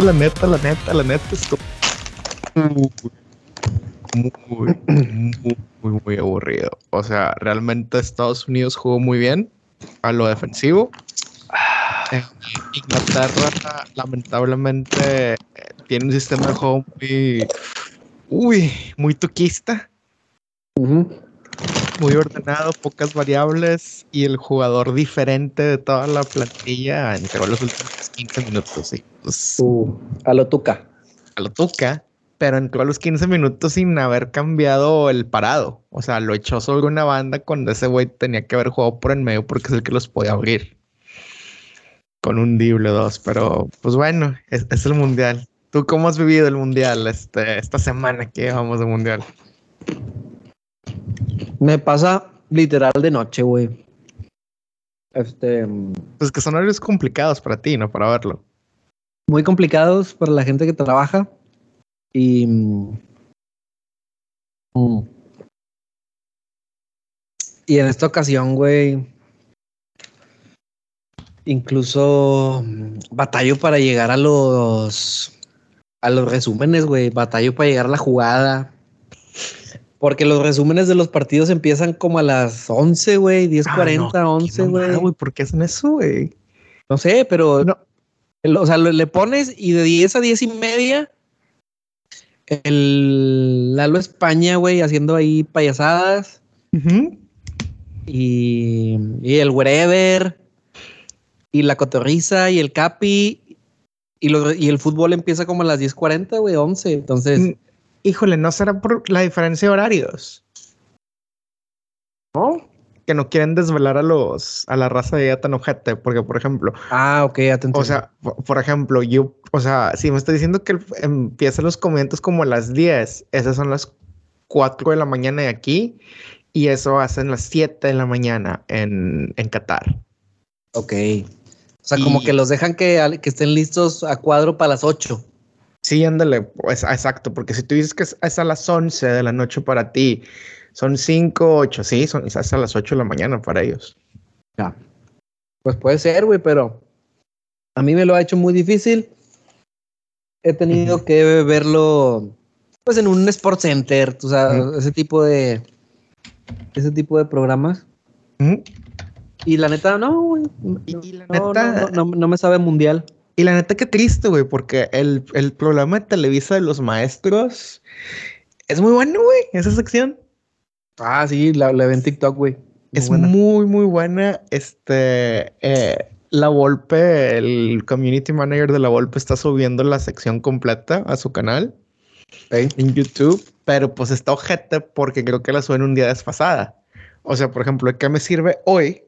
la neta, la neta, la neta, esto muy, muy, muy, aburrido. O sea, realmente Estados Unidos jugó muy bien a lo defensivo. Inglaterra, lamentablemente, tiene un sistema de juego muy, uy, muy tuquista. Muy ordenado, pocas variables y el jugador diferente de toda la plantilla entregó los últimos 15 minutos. Sí. Pues, uh, a lo tuca. A lo tuca, pero entró a los 15 minutos sin haber cambiado el parado. O sea, lo echó sobre una banda cuando ese güey tenía que haber jugado por en medio porque es el que los podía abrir. Con un dible dos, pero pues bueno, es, es el mundial. ¿Tú cómo has vivido el mundial este, esta semana que llevamos de mundial? Me pasa literal de noche, güey. Este. Pues que son horarios complicados para ti, ¿no? Para verlo. Muy complicados para la gente que trabaja. Y. Mm, y en esta ocasión, güey. Incluso mm, batallo para llegar a los. A los resúmenes, güey. Batallo para llegar a la jugada. Porque los resúmenes de los partidos empiezan como a las 11, güey, 10:40, ah, 11, güey. ¿Por qué hacen eso, güey? No sé, pero no. o sea, le pones y de 10 a 10 y media el Lalo España, güey, haciendo ahí payasadas. y, y, el Wherever. Y la Cotorriza y el Capi. Y, lo, y el fútbol empieza como a las 10:40, güey, 11. Entonces. Mm, híjole, ¿no será por la diferencia de horarios? ¿No? Que no quieren desvelar a los, a la raza de tan ojete, porque por ejemplo. Ah, ok, atención. O sea, por ejemplo, yo, o sea, si me está diciendo que empiezan los comienzos como a las 10, esas son las 4 de la mañana de aquí, y eso hacen las 7 de la mañana en, en Qatar. Ok. O sea, como que los dejan que, que estén listos a cuadro para las 8. Sí, ándale, pues, exacto, porque si tú dices que es, a las 11 de la noche para ti, son 5, 8, sí, son, es a las 8 de la mañana para ellos. Ya. Pues puede ser, güey, pero a mí me lo ha hecho muy difícil. He tenido que verlo, pues, en un Sports Center, tú sabes, ese tipo de, ese tipo de programas. Y la neta, no, güey. No, no, no me sabe mundial. Y la neta, qué triste, güey, porque el, programa de Televisa de los maestros es muy bueno, güey, esa sección. Ah, sí, la, la en TikTok, güey. Es muy, muy buena. Este, eh, la Volpe, el community manager de la Volpe está subiendo la sección completa a su canal en YouTube, pero pues está ojete porque creo que la suben un día desfasada. O sea, por ejemplo, ¿qué me sirve hoy,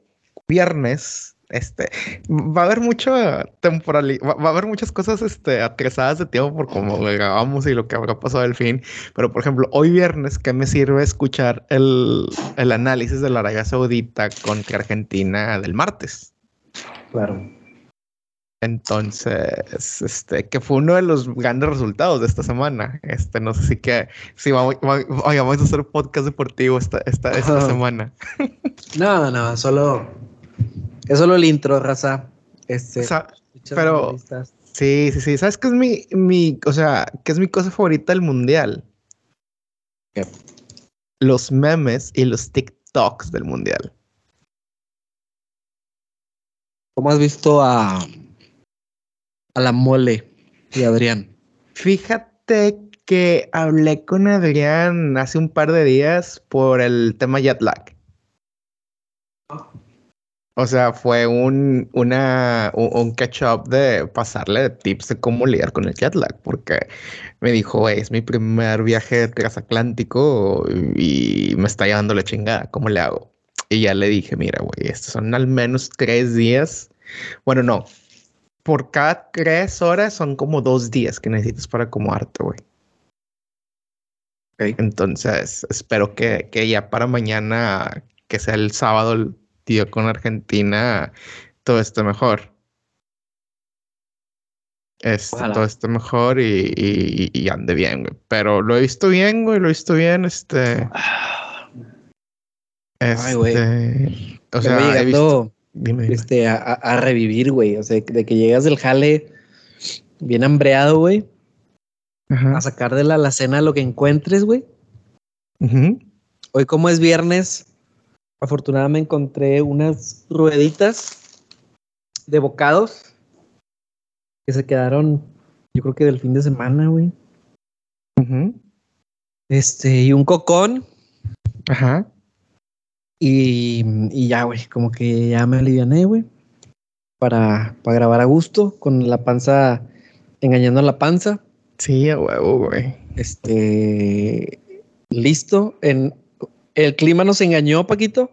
viernes, este, va a haber mucho temporal, va, a haber muchas cosas este, atrasadas de tiempo por cómo grabamos y lo que habrá pasado al fin. Pero, por ejemplo, hoy viernes, ¿qué me sirve escuchar el, el análisis de la Arabia Saudita contra Argentina del martes? Claro. Entonces, este, que fue uno de los grandes resultados de esta semana. Este, no sé si que, si vamos, vamos a hacer podcast deportivo esta, esta, esta semana. No, no, solo es solo el intro, raza. Este, pero sí, sí, sí. ¿Sabes qué es mi, mi, o sea, qué es mi cosa favorita del mundial? ¿Qué? Los memes y los TikToks del mundial. ¿Cómo has visto a, a la mole y Adrián? Fíjate que hablé con Adrián hace un par de días por el tema jet lag. O sea, fue un, una, un, catch-up de pasarle tips de cómo lidiar con el jet lag, porque me dijo, es mi primer viaje transatlántico y me está llevando la chingada, ¿cómo le hago? Y ya le dije, mira, güey, estos son al menos tres días. Bueno, no, por cada tres horas son como dos días que necesitas para acomodarte, güey. Entonces, espero que, que ya para mañana, que sea el sábado, tío, con Argentina, todo esté mejor. Este, todo esté mejor y, ande bien, güey. Pero lo he visto bien, güey, lo he visto bien, este. Ay, güey. Este, o sea, he visto, este, a, revivir, güey. O sea, de que llegas del jale bien hambreado, güey. Ajá. A sacar de la alacena lo que encuentres, güey. Hoy como es viernes, afortunadamente encontré unas rueditas de bocados que se quedaron, yo creo que del fin de semana, güey. Ujú. Este, y un cocón Ajá. y, y ya, güey, como que ya me aliviané, güey. Para, para grabar a gusto, con la panza, engañando a la panza. Sí, a huevo, güey. Este, listo. En, el clima nos engañó, Paquito.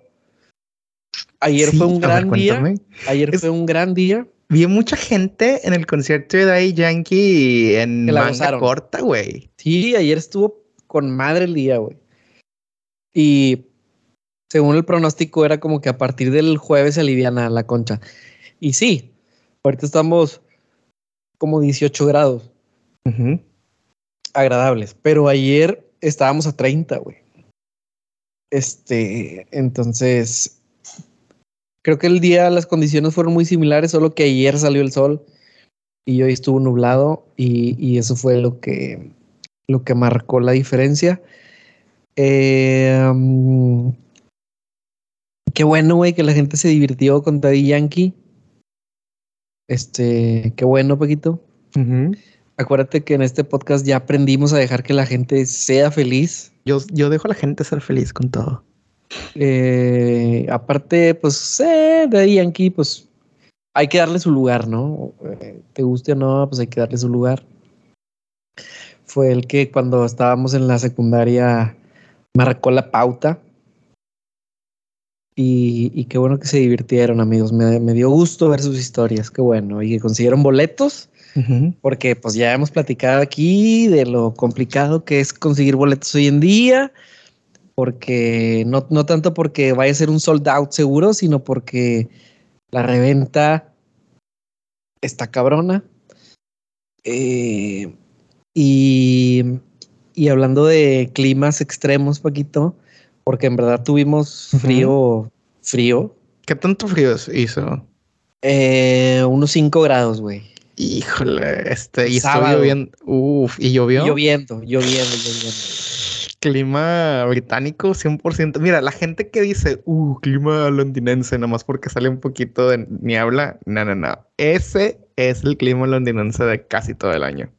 Ayer Sí, fue un ver, gran día. Ayer Es- fue un gran día. Vi mucha gente en el concierto de Daddy Yankee en Que la manga corta, güey. Sí, ayer estuvo con madre el día, güey. Y según el pronóstico era como que a partir del jueves se aliviana la concha. Y sí, ahorita estamos como 18 grados agradables, pero ayer estábamos a 30, güey. Este, entonces, creo que el día las condiciones fueron muy similares, solo que ayer salió el sol y hoy estuvo nublado y, y eso fue lo que, lo que marcó la diferencia. Eh, qué bueno, güey, que la gente se divirtió con Daddy Yankee. Este, qué bueno, Paquito. Acuérdate que en este podcast ya aprendimos a dejar que la gente sea feliz. Yo, yo dejo a la gente ser feliz con todo. Eh, aparte, pues, eh, de Yankee, pues hay que darle su lugar, ¿no? Eh, te guste o no, pues hay que darle su lugar. Fue el que cuando estábamos en la secundaria marcó la pauta. Y, y qué bueno que se divirtieron, amigos. Me, me dio gusto ver sus historias. Qué bueno. Y que consiguieron boletos. Porque pues ya hemos platicado aquí de lo complicado que es conseguir boletos hoy en día, porque no, no tanto porque vaya a ser un sold out seguro, sino porque la reventa está cabrona. Eh, y, y hablando de climas extremos, Paquito, porque en verdad tuvimos frío, frío, ¿Qué tanto frío hizo? eh, unos 5 grados, güey. Híjole, este, y estuvo Sábado. lloviendo. Uf, ¿y llovió? Lloviendo, lloviendo, lloviendo. Clima británico 100%. Mira, la gente que dice, uh, clima londinense, nada más porque sale un poquito de niebla. No, no, no. Ese es el clima londinense de casi todo el año.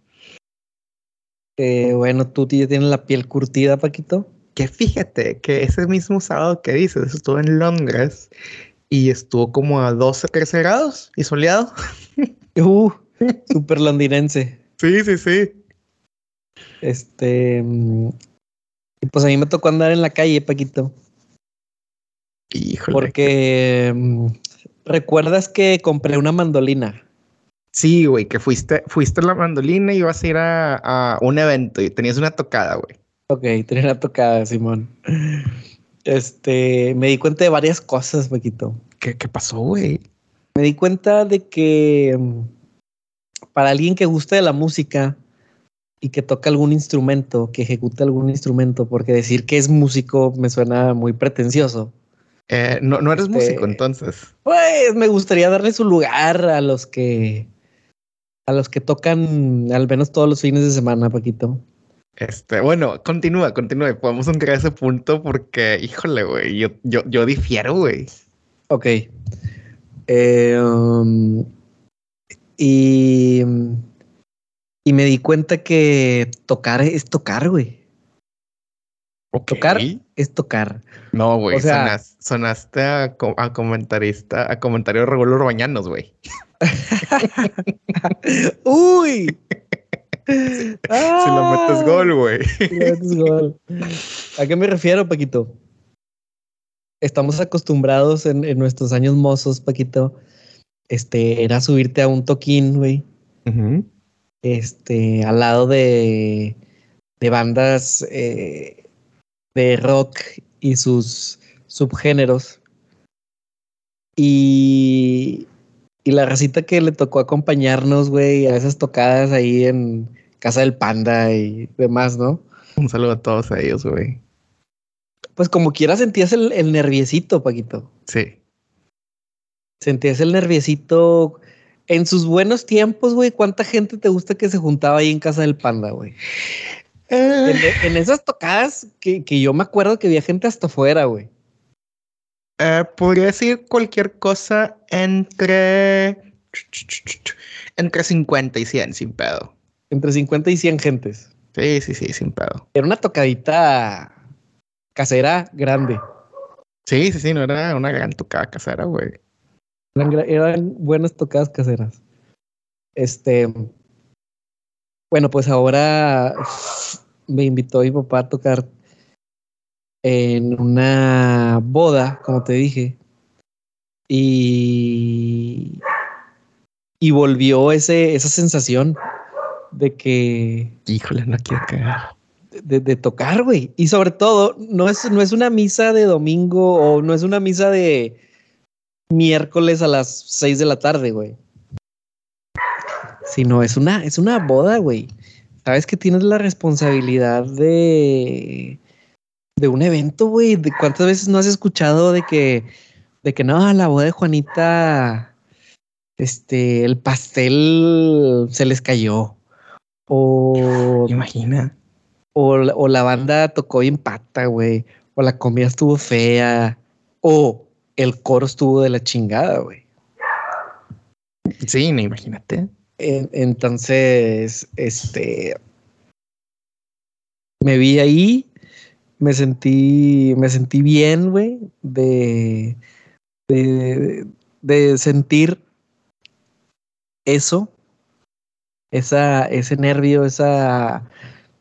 Eh, bueno, tú ya tienes la piel curtida, Paquito. Que fíjate que ese mismo sábado que dices, estuve en Londres y estuvo como a 12, 13 grados y soleado. Uh, super londinense. Sí, sí, sí. Este. Y pues a mí me tocó andar en la calle, Paquito. Híjole. Porque. mm, ¿Recuerdas que compré una mandolina? Sí, güey, que fuiste, fuiste a la mandolina y ibas a ir a, a un evento y tenías una tocada, güey. Ok, tenía una tocada, Simón. Este. Me di cuenta de varias cosas, Paquito. ¿Qué, qué pasó, güey? Me di cuenta de que. mm, Para alguien que gusta de la música y que toca algún instrumento, que ejecuta algún instrumento, porque decir que es músico me suena muy pretencioso. Eh, no, no eres Este- músico, entonces. Pues me gustaría darle su lugar a los que a los que tocan al menos todos los fines de semana, Paquito. Este, bueno, continúa, continúa. Podemos entrar a ese punto porque, híjole, güey, yo, yo, yo difiero, güey. Ok. Eh, um, y, y me di cuenta que tocar es tocar, güey. Ok. Tocar es tocar. No, güey, O sea- sonas- sonaste a, co- a comentarista, a comentario regular bañanos, güey. ¡Uy! Si lo metes gol, güey. Si lo metes gol. ¿A qué me refiero, Paquito? Estamos acostumbrados en, en nuestros años mozos, Paquito. Este era subirte a un toquín, güey. Este, al lado de, de bandas eh, de rock y sus subgéneros. Y, y la racita que le tocó acompañarnos, güey, a esas tocadas ahí en Casa del Panda y demás, ¿no? Un saludo a todos ellos, güey. Pues como quiera sentías el, el nerviecito, Paquito. Sí. Sentías el nerviecito en sus buenos tiempos, güey, ¿cuánta gente te gusta que se juntaba ahí en casa del panda, güey? En, en esas tocadas que, que yo me acuerdo que había gente hasta afuera, güey. eh, podría decir cualquier cosa entre. Entre 50 y 100, sin pedo. Entre 50 y 100 gentes. Sí, sí, sí, sin pedo. Era una tocadita casera grande. Sí, sí, sí, no era una gran tocada casera, güey. Eran, buenas tocadas caseras. Este. Bueno, pues ahora me invitó mi papá a tocar en una boda, como te dije. Y. Y volvió ese, esa sensación de que. Híjole, no quiero cagar. de, de tocar, güey. Y sobre todo, no es, no es una misa de domingo o no es una misa de miércoles a las 6 de la tarde, güey. Sino es una, es una boda, güey. Sabes que tienes la responsabilidad de, de un evento, güey. ¿De cuántas veces no has escuchado de que, de que no, la boda de Juanita, este, el pastel se les cayó? O Imagina. o, la- o la banda tocó bien pata, güey. O la comida estuvo fea. O el coro estuvo de la chingada, güey. Sí, no, imagínate. En- entonces, este. Me vi ahí. Me sentí. Me sentí bien, güey. De, de. De sentir eso. Esa, ese nervio, esa.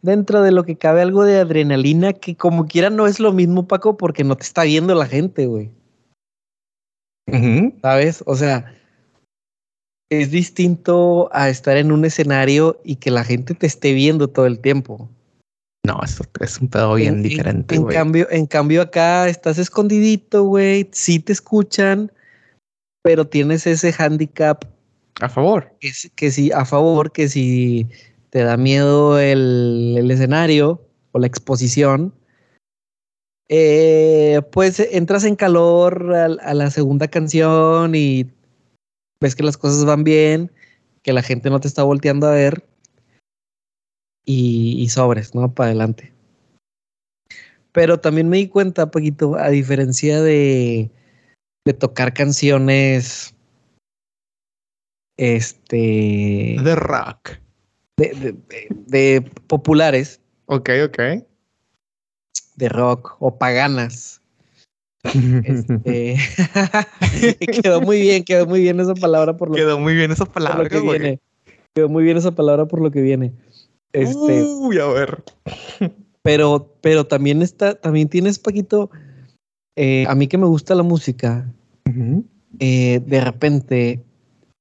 Dentro de lo que cabe algo de adrenalina, que como quiera no es lo mismo, Paco, porque no te está viendo la gente, güey. ¿Sabes? O sea, es distinto a estar en un escenario y que la gente te esté viendo todo el tiempo. No, eso es un pedo bien En- en- diferente, En, cambio, en cambio acá estás escondidito, güey. Sí te escuchan, pero tienes ese handicap A favor. que, si- que si a favor, que si te da miedo el, el escenario o la exposición, eh, pues entras en calor a, a la segunda canción y ves que las cosas van bien, que la gente no te está volteando a ver y, y sobres, ¿no? Para adelante. Pero también me di cuenta, Paquito, a diferencia de, de tocar canciones, este, De rock. de, de- de- de populares, Ok, ok. De rock o paganas. Este, quedó muy bien, quedó muy bien esa palabra por lo, Quedó muy bien esa palabra, que güey. viene. Quedó muy bien esa palabra por lo que viene. Este, Uy, a ver. pero, pero también está, también tienes, Paquito, eh, a mí que me gusta la música, eh, de repente,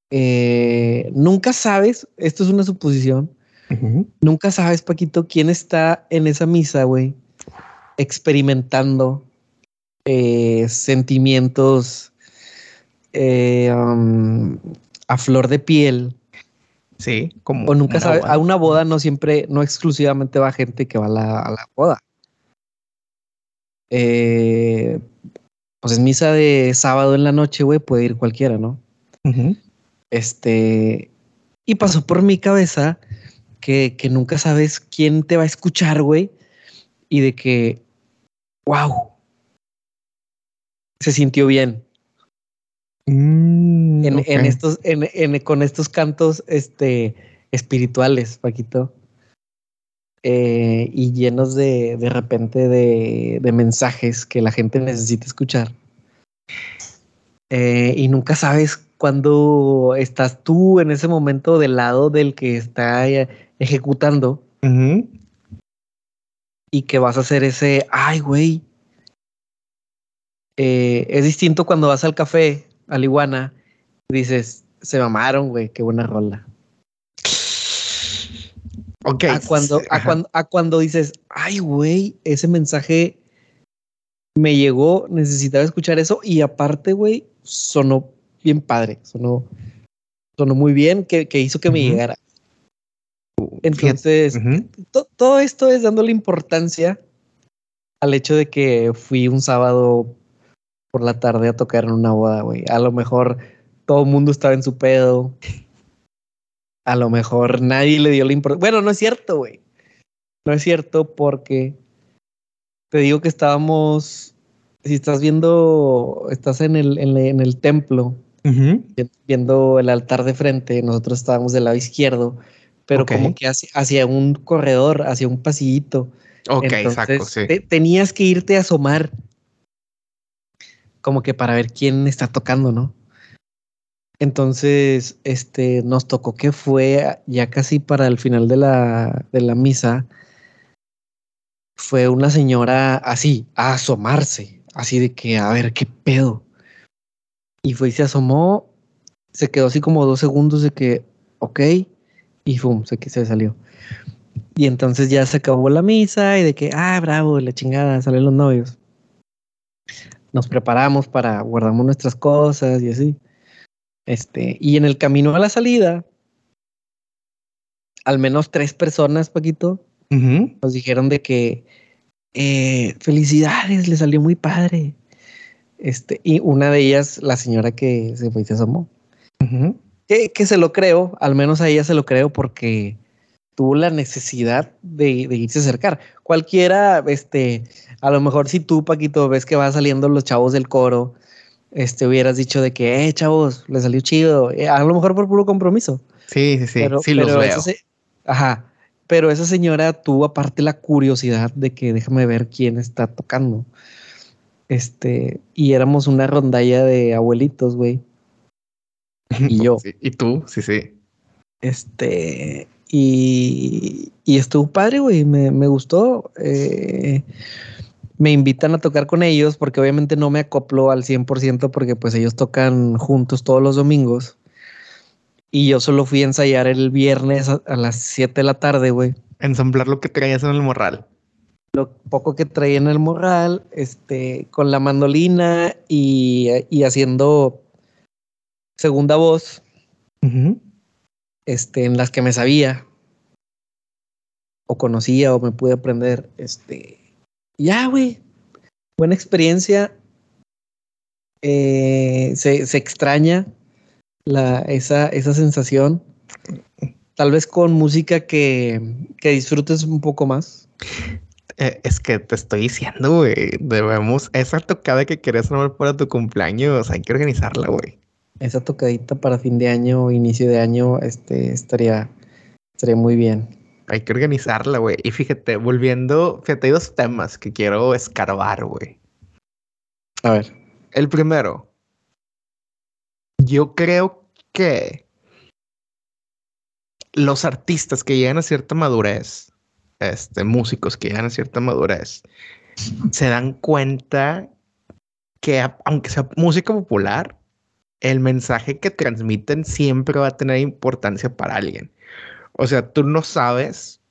eh, nunca sabes, esto es una suposición, nunca sabes, Paquito, quién está en esa misa, güey, experimentando eh, sentimientos eh, um, a flor de piel. Sí, como. O nunca sabes, a una boda no siempre, no exclusivamente va gente que va a la, a la boda. Eh, pues en misa de sábado en la noche, güey, puede ir cualquiera, ¿no? Este, y pasó por mi cabeza que, que nunca sabes quién te va a escuchar, güey, y de que, wow, se sintió bien Mm, en, estos, en, en- con estos cantos, este, espirituales, Paquito, eh, y llenos de, de repente de, de mensajes que la gente necesita escuchar. Eh, y nunca sabes cuándo estás tú en ese momento del lado del que está eh, ejecutando. Y que vas a hacer ese, ay, güey. Eh, es distinto cuando vas al café, al iguana, y dices, se mamaron, güey, qué buena rola. Ok. A cuando, a, cuando, a cuando dices, ay, güey, ese mensaje me llegó, necesitaba escuchar eso, y aparte, güey, sonó bien padre, sonó, sonó muy bien, que, que hizo que me llegara. Entonces, to- todo esto es dándole importancia al hecho de que fui un sábado por la tarde a tocar en una boda, güey. A lo mejor todo el mundo estaba en su pedo. A lo mejor nadie le dio la importancia. Bueno, no es cierto, güey. No es cierto porque te digo que estábamos, si estás viendo, estás en el, en, el templo, viendo el altar de frente, nosotros estábamos del lado izquierdo, pero como que hacia, un corredor, hacia un pasillito. Ok, exacto, sí. tenías que irte a asomar, como que para ver quién está tocando, ¿no? Entonces, este, nos tocó que fue ya casi para el final de la, de la misa, fue una señora así, a asomarse, así de que, a ver, qué pedo. Y fue y se asomó, se quedó así como dos segundos de que, ok, y fum, se, se salió. Y entonces ya se acabó la misa y de que, ah, bravo, la chingada, salen los novios. Nos preparamos para, guardamos nuestras cosas y así. Este, y en el camino a la salida, al menos tres personas, Paquito, nos dijeron de que eh, felicidades, le salió muy padre. Este, y una de ellas, la señora que se fue y se asomó. Que, que, se lo creo, al menos a ella se lo creo porque tuvo la necesidad de, irse a acercar. Cualquiera, este, a lo mejor si tú, Paquito, ves que van saliendo los chavos del coro, este, hubieras dicho de que, eh, chavos, le salió chido. Eh, a lo mejor por puro compromiso. Sí, sí, sí. sí, los veo. ajá. Pero esa señora tuvo aparte la curiosidad de que déjame ver quién está tocando. Este, y éramos una rondalla de abuelitos, güey. Y yo. y tú, sí, sí. Este, y, y estuvo padre, güey. Me, me gustó. Eh, me invitan a tocar con ellos porque obviamente no me acoplo al 100% porque pues ellos tocan juntos todos los domingos. Y yo solo fui a ensayar el viernes a, las 7 de la tarde, güey. Ensamblar lo que traías en el morral. Lo poco que traía en el morral, este, con la mandolina y, haciendo segunda voz. Este, en las que me sabía. O conocía o me pude aprender. Este. Ya, güey. Buena experiencia. Eh, se, se extraña la, esa, esa sensación. Tal vez con música que, que disfrutes un poco más. Eh, es que te estoy diciendo, güey, debemos, esa tocada que querías armar para tu cumpleaños, hay que organizarla, güey. Esa tocadita para fin de año o inicio de año, este, estaría, estaría muy bien. Hay que organizarla, güey. Y fíjate, volviendo, fíjate, hay dos temas que quiero escarbar, güey. A ver. El primero, yo creo que los artistas que llegan a cierta madurez, este, músicos que llegan a cierta madurez, se dan cuenta que aunque sea música popular, el mensaje que transmiten siempre va a tener importancia para alguien. O sea, tú no sabes,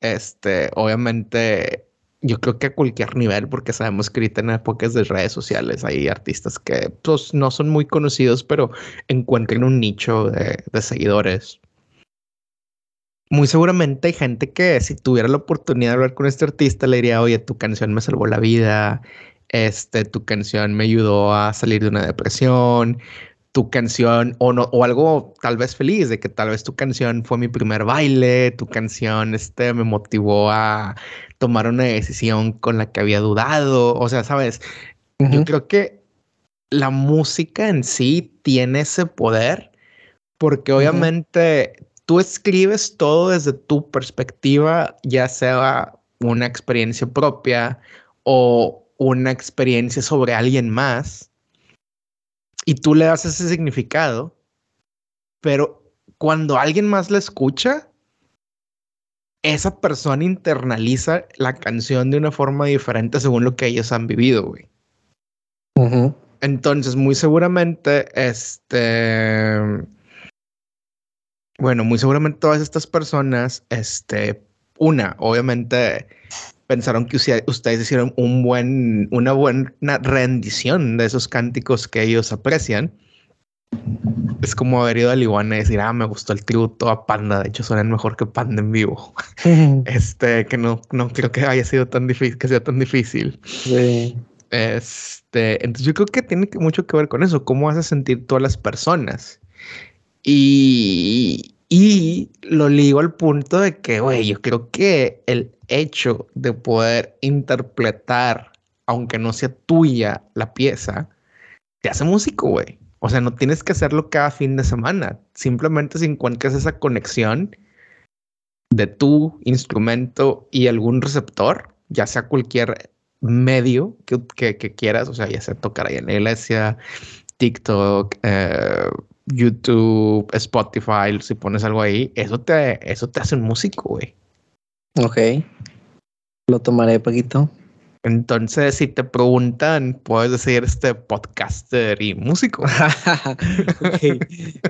este, obviamente, yo creo que a cualquier nivel, porque sabemos que ahorita en épocas de redes sociales hay artistas que pues, no son muy conocidos, pero encuentran un nicho de, seguidores. Muy seguramente hay gente que si tuviera la oportunidad de hablar con este artista le diría, oye, tu canción me salvó la vida, este, tu canción me ayudó a salir de una depresión, tu canción o no o algo tal vez feliz de que tal vez tu canción fue mi primer baile, tu canción este me motivó a tomar una decisión con la que había dudado. O sea, sabes, yo creo que la música en sí tiene ese poder porque obviamente tú escribes todo desde tu perspectiva, ya sea una experiencia propia o una experiencia sobre alguien más, y tú le das ese significado, pero cuando alguien más la escucha, esa persona internaliza la canción de una forma diferente según lo que ellos han vivido, güey. Entonces, muy seguramente, este, bueno, muy seguramente todas estas personas, este, una, obviamente pensaron que ustedes hicieron un buen, una buena rendición de esos cánticos que ellos aprecian es como haber ido a Liguana y decir, ah, me gustó el tributo a Panda. De hecho, suenan mejor que Panda en vivo. este, que no, no creo que haya sido tan difícil, que sea tan difícil. Sí. Este, entonces yo creo que tiene mucho que ver con eso, cómo haces sentir todas las personas. Y, y lo ligo al punto de que, güey, yo creo que el hecho de poder interpretar, aunque no sea tuya la pieza, te hace músico, güey. O sea, no tienes que hacerlo cada fin de semana. Simplemente si encuentras esa conexión de tu instrumento y algún receptor, ya sea cualquier medio que, quieras, o sea, ya sea tocar ahí en la iglesia, TikTok, eh, YouTube, Spotify, si pones algo ahí, eso te, eso te hace un músico, güey. Ok. Lo tomaré, Paquito. Entonces, si te preguntan, puedes decir este podcaster y músico. okay.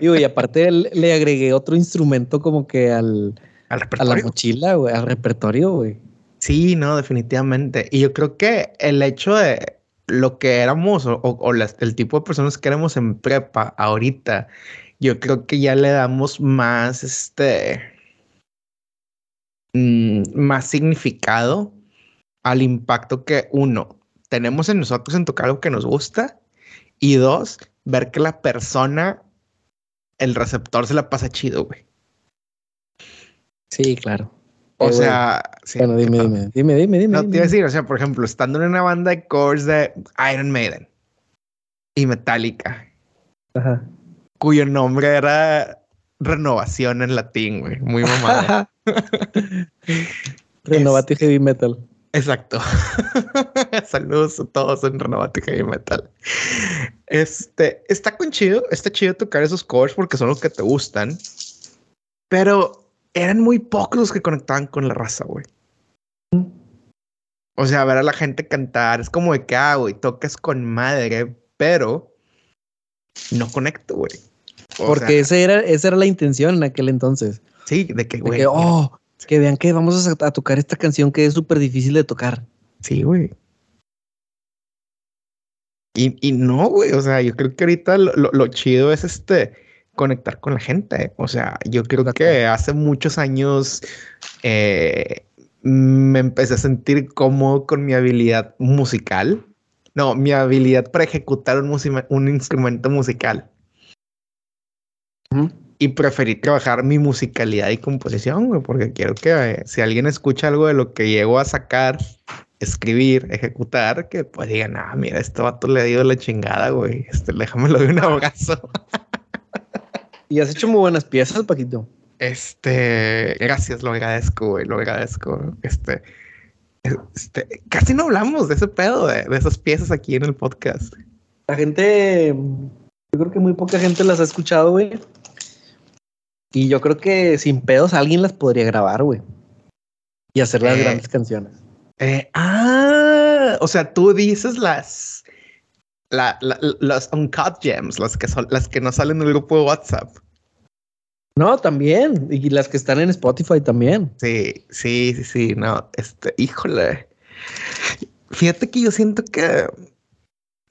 y aparte le agregué otro instrumento como que al, ¿Al a la mochila, güey, al repertorio, güey. Sí, no, definitivamente. Y yo creo que el hecho de lo que éramos o, el tipo de personas que éramos en prepa ahorita, yo creo que ya le damos más, este, mm, más significado al impacto que uno, tenemos en nosotros en tocar algo que nos gusta y dos, ver que la persona, el receptor se la pasa chido, güey. Sí, claro. O sea, bueno, dime, dime, dime, dime, dime. No te iba a decir, o sea, por ejemplo, estando en una banda de covers de Iron Maiden y Metallica, Ajá. cuyo nombre era Renovación en latín, güey, muy mamada. Renovate Heavy Metal. Exacto. Saludos a todos en Renovate Heavy Metal. Este, está con chido, está chido tocar esos covers porque son los que te gustan, pero eran muy pocos los que conectaban con la raza, güey. O sea, ver a la gente cantar es como de que, ah, güey, tocas con madre, pero no conecto, güey. Porque esa, era, esa era la intención en aquel entonces. Sí, de que, güey. Que, oh, que vean que vamos a, tocar esta canción que es súper difícil de tocar. Sí, güey. Y, y no, güey, o sea, yo creo que ahorita lo, lo chido es este conectar con la gente. O sea, yo creo que hace muchos años eh, me empecé a sentir cómodo con mi habilidad musical. No, mi habilidad para ejecutar un, instrumento musical. Y preferí trabajar mi musicalidad y composición, porque quiero que eh, si alguien escucha algo de lo que llego a sacar, escribir, ejecutar, que pues digan, ah, mira, este vato le dio la chingada, güey. Este, déjamelo de un abrazo. Y has hecho muy buenas piezas, Paquito. Este, gracias, lo agradezco, güey, lo agradezco. Este, este, casi no hablamos de ese pedo, de, esas piezas aquí en el podcast. La gente, yo creo que muy poca gente las ha escuchado, güey. Y yo creo que sin pedos alguien las podría grabar, güey. Y hacer las eh, grandes canciones. Eh, ah, o sea, tú dices las la, las uncut gems, las que son las que no salen del grupo de WhatsApp. No, también. Y las que están en Spotify también. Sí, sí, sí, sí. No, este, híjole. Fíjate que yo siento que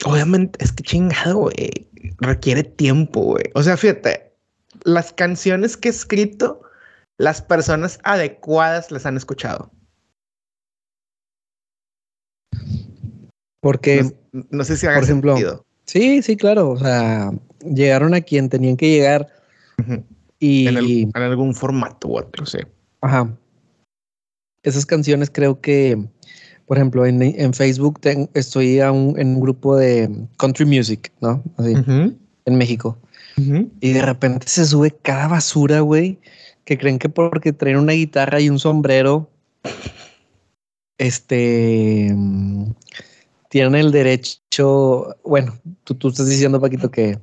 obviamente es que chingado, güey. Requiere tiempo, güey. O sea, fíjate, las canciones que he escrito, las personas adecuadas las han escuchado. Porque no, sé si haga por ejemplo, Sí, sí, claro. O sea, llegaron a quien tenían que llegar. Y en, algún formato u otro, sí. Ajá. Esas canciones creo que, por ejemplo, en, Facebook estoy en un grupo de country music, ¿no? Así, en México. Y de repente se sube cada basura, güey, que creen que porque traen una guitarra y un sombrero, este tienen el derecho, bueno, tú, tú estás diciendo, Paquito, que,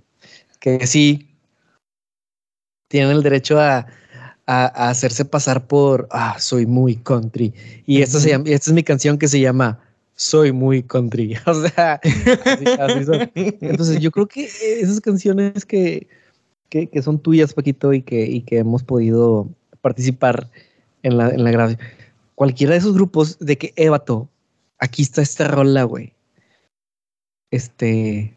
que sí, tienen el derecho a, a, hacerse pasar por, ah, soy muy country. Y esta, se llama, esta es mi canción que se llama Soy muy country. O sea, entonces yo creo que esas canciones que, que, que, son tuyas, Paquito, y que, y que hemos podido participar en la, en la grabación, cualquiera de esos grupos de que, Evato, aquí está esta rola, güey este,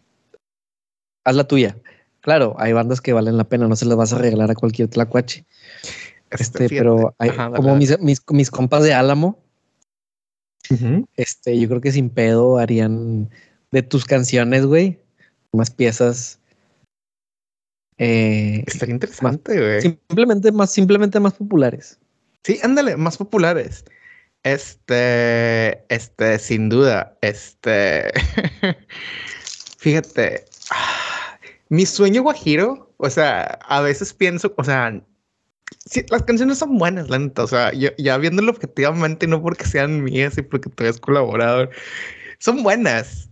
haz la tuya. Claro, hay bandas que valen la pena, no se las vas a regalar a cualquier tlacuache. Este, este pero hay, como mis, mis, compas de Álamo, Este, yo creo que sin pedo harían de tus canciones, güey, más piezas. Eh, Estaría interesante, güey. Simplemente más, simplemente más populares. Sí, ándale, más populares. Este, este, sin duda, este, fíjate, mi sueño guajiro, o sea, a veces pienso, o sea, las canciones son buenas, la neta, o sea, ya viéndolo objetivamente, no porque sean mías y porque tú has colaborado, son buenas.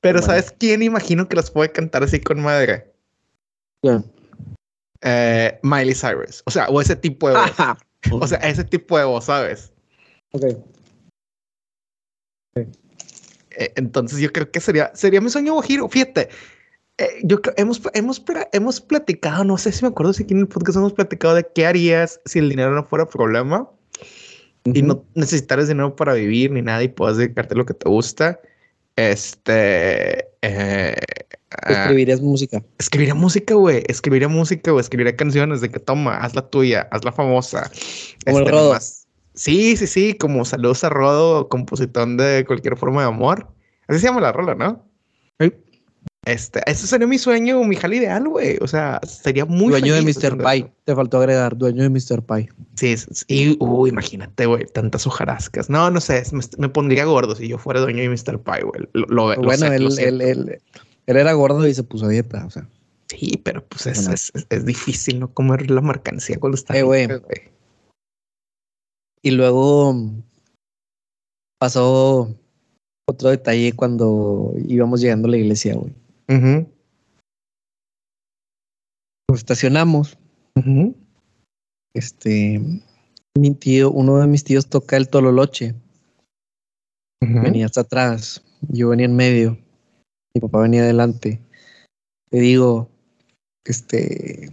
Pero ¿sabes quién imagino que las puede cantar así con madre? Eh, Miley Cyrus, o sea, o ese tipo de voz. o sea, ese tipo de voz, ¿sabes? Ok. Eh, entonces yo creo que sería, sería mi sueño guajiro. Fíjate, eh, yo hemos, hemos, hemos platicado, no sé si me acuerdo si aquí en el podcast hemos platicado de qué harías si el dinero no fuera problema y no necesitaras dinero para vivir ni nada y puedas dedicarte a lo que te gusta. Este. Eh, Escribirías música. Escribiría música, güey. Escribiría música, o Escribiría canciones de que toma, haz la tuya, haz la famosa. Como el este, Rodo. Sí, sí, sí. Como saludos a Rodo, compositor de cualquier forma de amor. Así se llama la rola, ¿no? Este, ese sería mi sueño, mi jale ideal, güey. O sea, sería muy Dueño de Mr. Pie. Te faltó agregar, dueño de Mr. Pie. Sí, sí. Uy, imagínate, güey, tantas hojarascas. No, no sé, me, pondría gordo si yo fuera dueño de Mr. Pie, güey. Lo, bueno, él, él, él, era gordo y se puso a dieta, o sea. Sí, pero pues es, es, difícil no comer la mercancía cuando está. Eh, güey. Y luego pasó otro detalle cuando íbamos llegando a la iglesia, güey. Nos estacionamos. Este, mi tío, uno de mis tíos toca el tololoche. Venía hasta atrás, yo venía en medio, mi papá venía adelante. Te digo, este,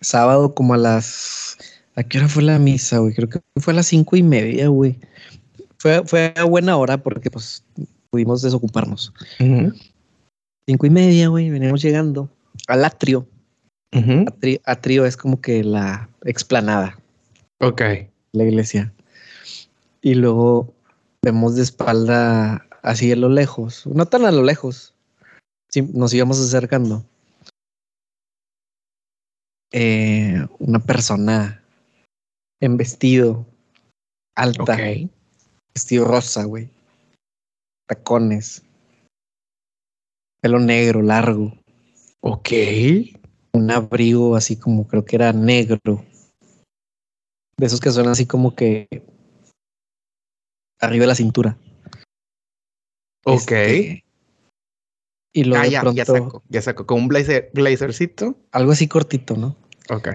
sábado como a las, ¿a qué hora fue la misa, güey? Creo que fue a las cinco y media, güey. Fue, fue a buena hora porque pues pudimos desocuparnos cinco y media, güey, veníamos llegando al atrio. atrio. es como que la explanada. Ok. La iglesia. Y luego vemos de espalda así a lo lejos, no tan a lo lejos, nos íbamos acercando. Eh, una persona en vestido alta, vestido rosa, güey, tacones, pelo negro, largo. Ok. Un abrigo así como creo que era negro. De esos que son así como que arriba de la cintura. Ok. Este, y luego ah, ya, pronto, ya saco, ya saco, con un blazer, blazercito. Algo así cortito, ¿no? Ok.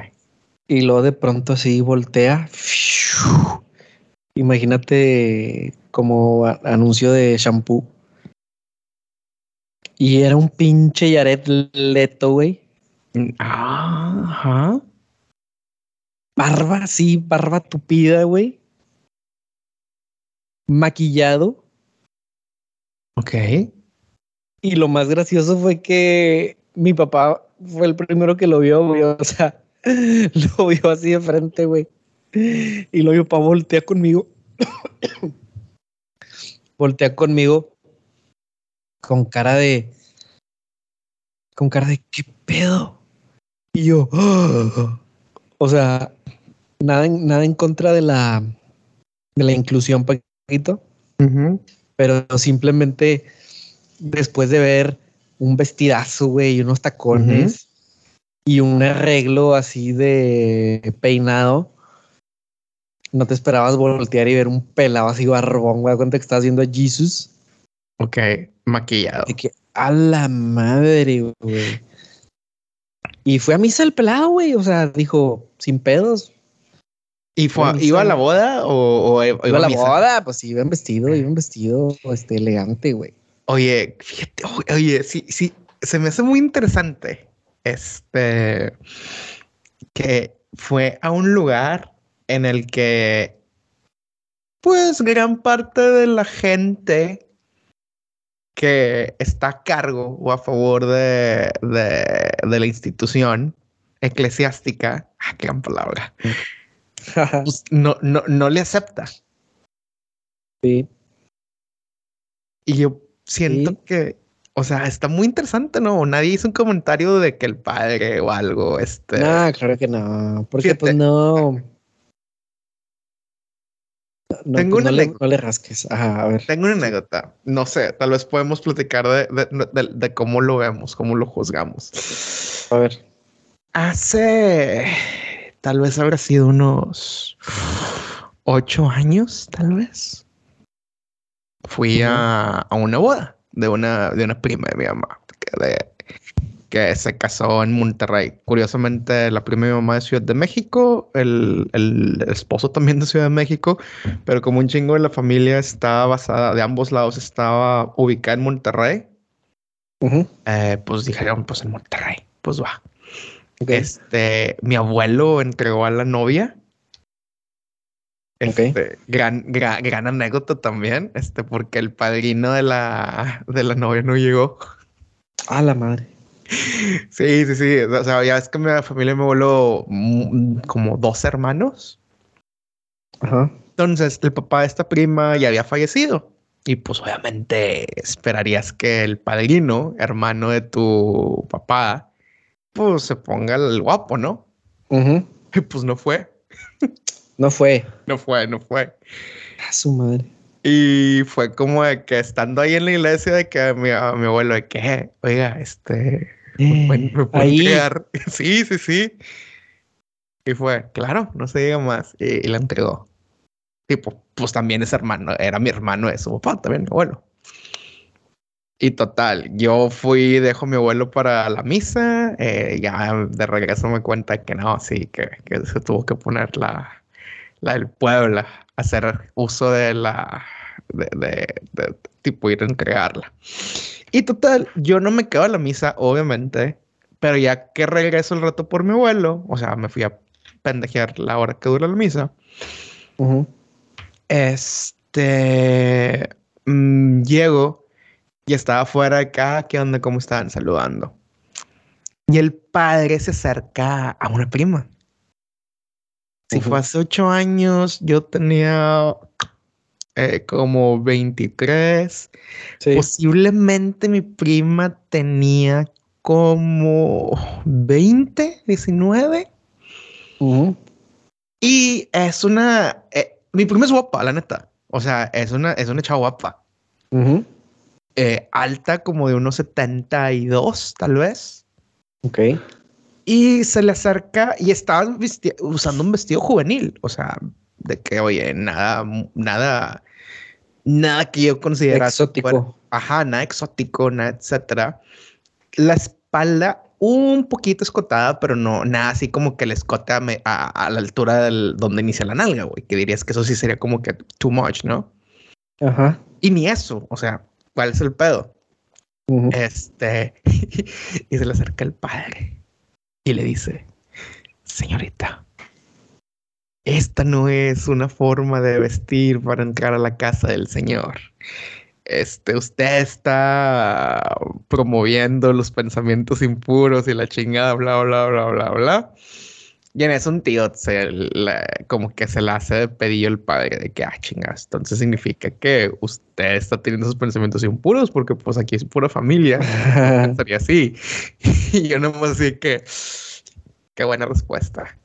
Y luego de pronto así voltea. Imagínate como anuncio de shampoo. Y era un pinche Yaret Leto, güey. Ajá. Barba, sí, barba tupida, güey. Maquillado. Ok. Y lo más gracioso fue que mi papá fue el primero que lo vio, güey. O sea, lo vio así de frente, güey. Y lo vio para voltear conmigo. voltea conmigo con cara de. Con cara de qué pedo. Y yo. o sea, nada en, nada en contra de la, de la inclusión, Paquito. Pero simplemente después de ver un vestidazo, güey, y unos tacones y un arreglo así de peinado, no te esperabas voltear y ver un pelado así barbón, güey, cuando que estás viendo a Jesus. Ok, maquillado. que a la madre, güey. Y fue a misa el pelado, güey. O sea, dijo, sin pedos. ¿Y fue, iba a la boda o, iba, a la boda? Pues iba en vestido, iba en vestido este, elegante, güey. Oye, fíjate, oye, sí, sí, se me hace muy interesante. Este, que fue a un lugar en el que, pues, gran parte de la gente que está a cargo o a favor de, de, la institución eclesiástica, ah, qué gran palabra, pues, no, no, no le acepta. Sí. Y yo siento Sí. que, o sea, está muy interesante, ¿no? Nadie hizo un comentario de que el padre o algo, este. No, claro que no. Porque Fíjate. pues no. No, Tengo pues, una no, le, anécdota. no le rasques. Ajá, a ver. Tengo una anécdota. No sé, tal vez podemos platicar de, de- de- de cómo lo vemos, cómo lo juzgamos. A ver. Hace, tal vez habrá sido unos ocho años, tal vez. Fui a, a una boda de una, de una prima de mi mamá, que, de- que se casó en Monterrey. Curiosamente, la prima de mi mamá de Ciudad de México, el, el esposo también de Ciudad de México, pero como un chingo de la familia estaba basada, de ambos lados estaba ubicada en Monterrey, eh, pues dijeron, pues en Monterrey, pues va. Este, mi abuelo entregó a la novia. Este, gran, gra- gran anécdota también, este, porque el padrino de la, de la novia no llegó. A la madre. Sí, sí, sí. O sea, ya es que mi familia me voló mm, como dos hermanos. Ajá. Entonces, el papá de esta prima ya había fallecido. Y pues obviamente esperarías que el padrino, hermano de tu papá, pues se ponga el guapo, ¿no? Ujú. Y pues no fue. No fue. No fue, no fue. A su madre. Y fue como de que estando ahí en la iglesia, de que mi, a mi abuelo, de que, "Eh, oiga, este, ¿me pueden- me ahí. entregar?" Sí, sí, sí. Y fue, claro, no se diga más. Y, y la entregó. Tipo, pues también es hermano, era mi hermano de su papá, también mi abuelo. Y total, yo fui, dejo a mi abuelo para la misa, eh, ya de regreso me cuenta que no, sí, que, que se tuvo que poner la, la del Puebla, hacer uso de la, de, de, de- tipo ir a entregarla. Y total, yo no me quedo a la misa, obviamente, pero ya que regreso el rato por mi abuelo, o sea, me fui a pendejear la hora que dura la misa, Ujú. este, mm, llego y estaba afuera acá, ¿qué onda? ¿Cómo estaban? Saludando. Y el padre se acerca a una prima. Si Ujú. fue hace ocho años, yo tenía eh, como 23. Sí. Posiblemente mi prima tenía como 20, 19. Ujú. Y es una... eh, mi prima es guapa, la neta. O sea, es una, es una chava guapa. Ujú. Eh, alta como de unos 72, tal vez. Ok. Y se le acerca y estaba usando un vestido juvenil. O sea, de que, oye, nada, nada, nada que yo considerara Exótico. fuera- ajá, nada exótico, nada, etcétera. La espalda un poquito escotada, pero no, nada así como que el escote a, me- a- a la altura del donde inicia la nalga, güey. Que dirías que eso sí sería como que too much, ¿no? Ajá. Y ni eso, o sea, ¿cuál es el pedo? Este, y se le acerca el padre y le dice, señorita, esta no es una forma de vestir para entrar a la casa del Señor. Este, usted está promoviendo los pensamientos impuros y la chingada, bla, bla, bla, bla, bla. Y en eso un tío se la- como que se le hace de pedillo el padre de que, ah, chingas, entonces significa que usted está teniendo esos pensamientos impuros porque pues aquí es pura familia. Pensaría así. Y yo nomás así que, qué buena respuesta.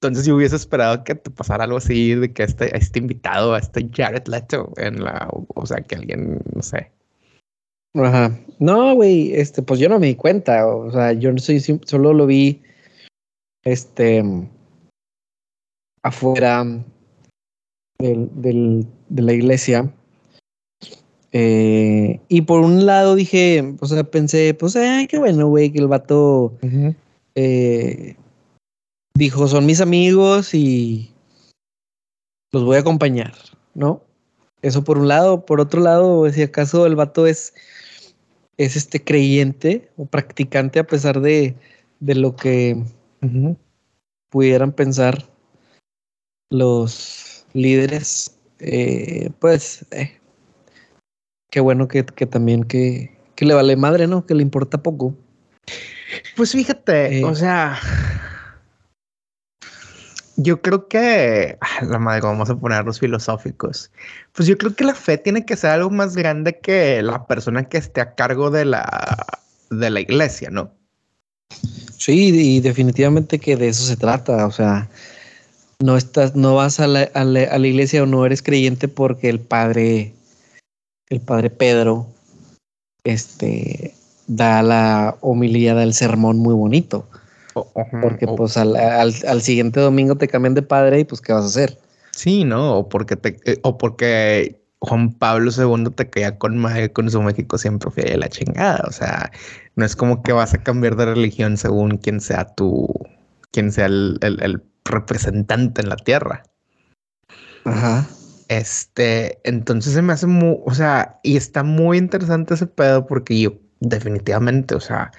Entonces yo hubiese esperado que te pasara algo así de que este, este invitado, este Jared Leto en la, o sea, que alguien, no sé. Ajá. No, güey, este, pues yo no me di cuenta. O sea, yo no soy, solo lo vi, este, afuera del, del- de la iglesia. Eh, y por un lado dije, o sea, pensé, pues, ay, qué bueno, güey, que el vato eh, dijo, son mis amigos y los voy a acompañar, ¿no? Eso por un lado. Por otro lado, si acaso el vato es, es este creyente o practicante a pesar de, de lo que Pudieran pensar los líderes, eh, pues eh, qué bueno que, que también que, que le vale madre, ¿no? Que le importa poco. Pues fíjate, Eh. o sea, Yo creo que la madre, vamos a ponernos filosóficos. Pues yo creo que la fe tiene que ser algo más grande que la persona que esté a cargo de la, de la iglesia, ¿no? Sí, y definitivamente que de eso se trata. O sea, no estás, no vas a la, a la, a la iglesia o no eres creyente porque el padre, el padre Pedro, este, da la homilía del sermón muy bonito. Porque pues al, al, al siguiente domingo te cambian de padre y pues ¿qué vas a hacer? Sí, ¿no? O porque te, eh, o porque Juan Pablo II te caía con madre con su México siempre fue de la chingada. O sea, no es como que vas a cambiar de religión según quién sea tu, quién sea el, el- el representante en la tierra. Ajá. Este, entonces se me hace muy, o sea, y está muy interesante ese pedo porque yo definitivamente, o sea,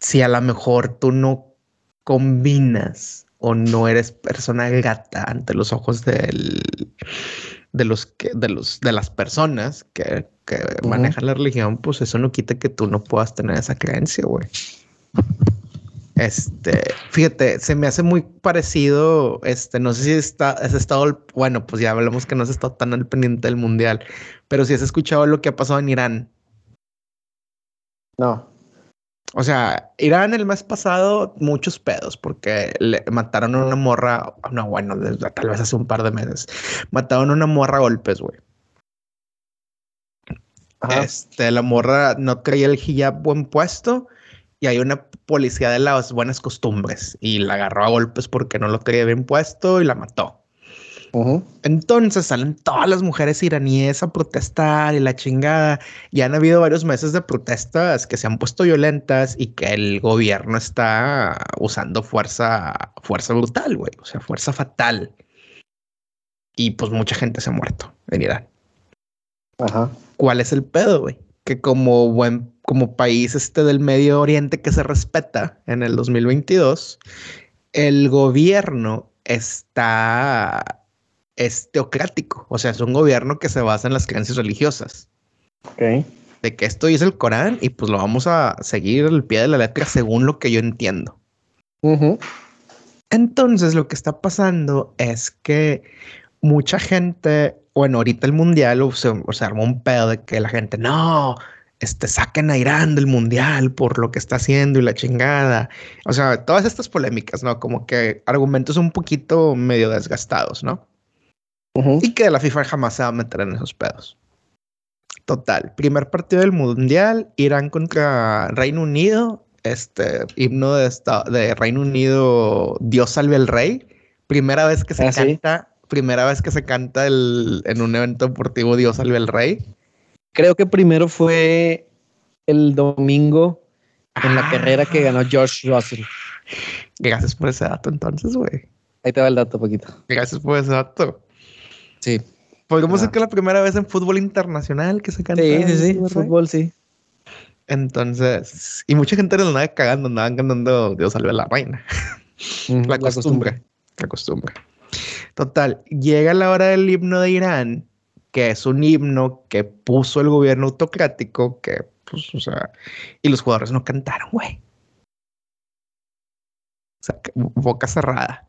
si a lo mejor tú no combinas o no eres persona gata ante los ojos del, de los que, de los, de las personas que, que manejan la religión, pues eso no quita que tú no puedas tener esa creencia, güey. Este, fíjate, se me hace muy parecido, este, no sé si está, has estado, bueno, pues ya hablamos que no has estado tan al pendiente del mundial, pero si has escuchado lo que ha pasado en Irán. No. O sea, Irán el mes pasado, muchos pedos, porque le mataron a una morra, no, bueno, tal vez hace un par de meses, mataron a una morra a golpes, güey. Este, la morra no traía el hijab buen puesto y hay una policía de las buenas costumbres y la agarró a golpes porque no lo traía bien puesto y la mató. Entonces salen todas las mujeres iraníes a protestar y la chingada. Y han habido varios meses de protestas que se han puesto violentas y que el gobierno está usando fuerza, fuerza brutal, güey. O sea, fuerza fatal. Y pues mucha gente se ha muerto en Irán. Ajá. ¿Cuál es el pedo, güey? Que como buen, como país este del Medio Oriente que se respeta en el 2022, el gobierno está es teocrático, o sea, es un gobierno que se basa en las creencias religiosas, Ok. de que esto dice el Corán y pues lo vamos a seguir al pie de la letra según lo que yo entiendo. Entonces lo que está pasando es que mucha gente, bueno, ahorita el mundial o se, o se armó un pedo de que la gente, no, este, saquen a Irán del mundial por lo que está haciendo y la chingada. O sea, todas estas polémicas, ¿no? Como que argumentos un poquito medio desgastados, ¿no? Ujú. Y que la FIFA jamás se va a meter en esos pedos. Total, primer partido del mundial, Irán contra Reino Unido, este himno de, esta- de Reino Unido, Dios salve al rey. Primera vez que se Ah, sí. canta, primera vez que se canta el, en un evento deportivo Dios salve al rey. Creo que primero fue el domingo en la Ah. carrera que ganó George Russell. Gracias por ese dato entonces, güey. Ahí te va el dato, poquito. Gracias por ese dato. Sí. Podríamos Ah. decir que es la primera vez en fútbol internacional que se canta. Sí, sí, sí. Fútbol, sí. Entonces, y mucha gente le andaba cagando, andaban cantando Dios salve a la reina. La costumbre. La costumbre. Total, llega la hora del himno de Irán, que es un himno que puso el gobierno autocrático, que, pues, o sea, y los jugadores no cantaron, güey. O sea, boca cerrada.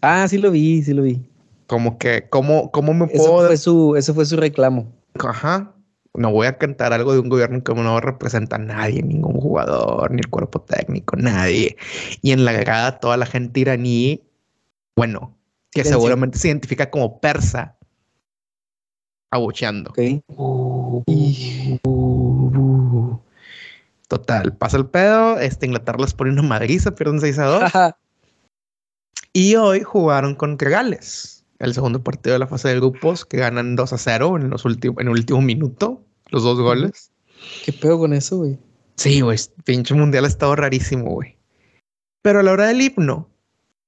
Ah, sí lo vi, sí lo vi. Como que, ¿cómo, cómo me Eso puedo...? fue su, eso fue su reclamo. Ajá. No voy a cantar algo de un gobierno que no representa a nadie, ningún jugador, ni el cuerpo técnico, nadie. Y en la grada toda la gente iraní, bueno, que Silencio. seguramente se identifica como persa, abucheando. Ok. Total, pasa el pedo, este Inglaterra les pone una madriza, pierden 6 a 2. Ajá. y hoy jugaron contra Gales, el segundo partido de la fase de grupos, que ganan 2 a 0 en, los últimos, en el último minuto, los dos goles. ¿Qué pedo con eso, güey? Sí, güey, pinche mundial ha estado rarísimo, güey. Pero a la hora del himno,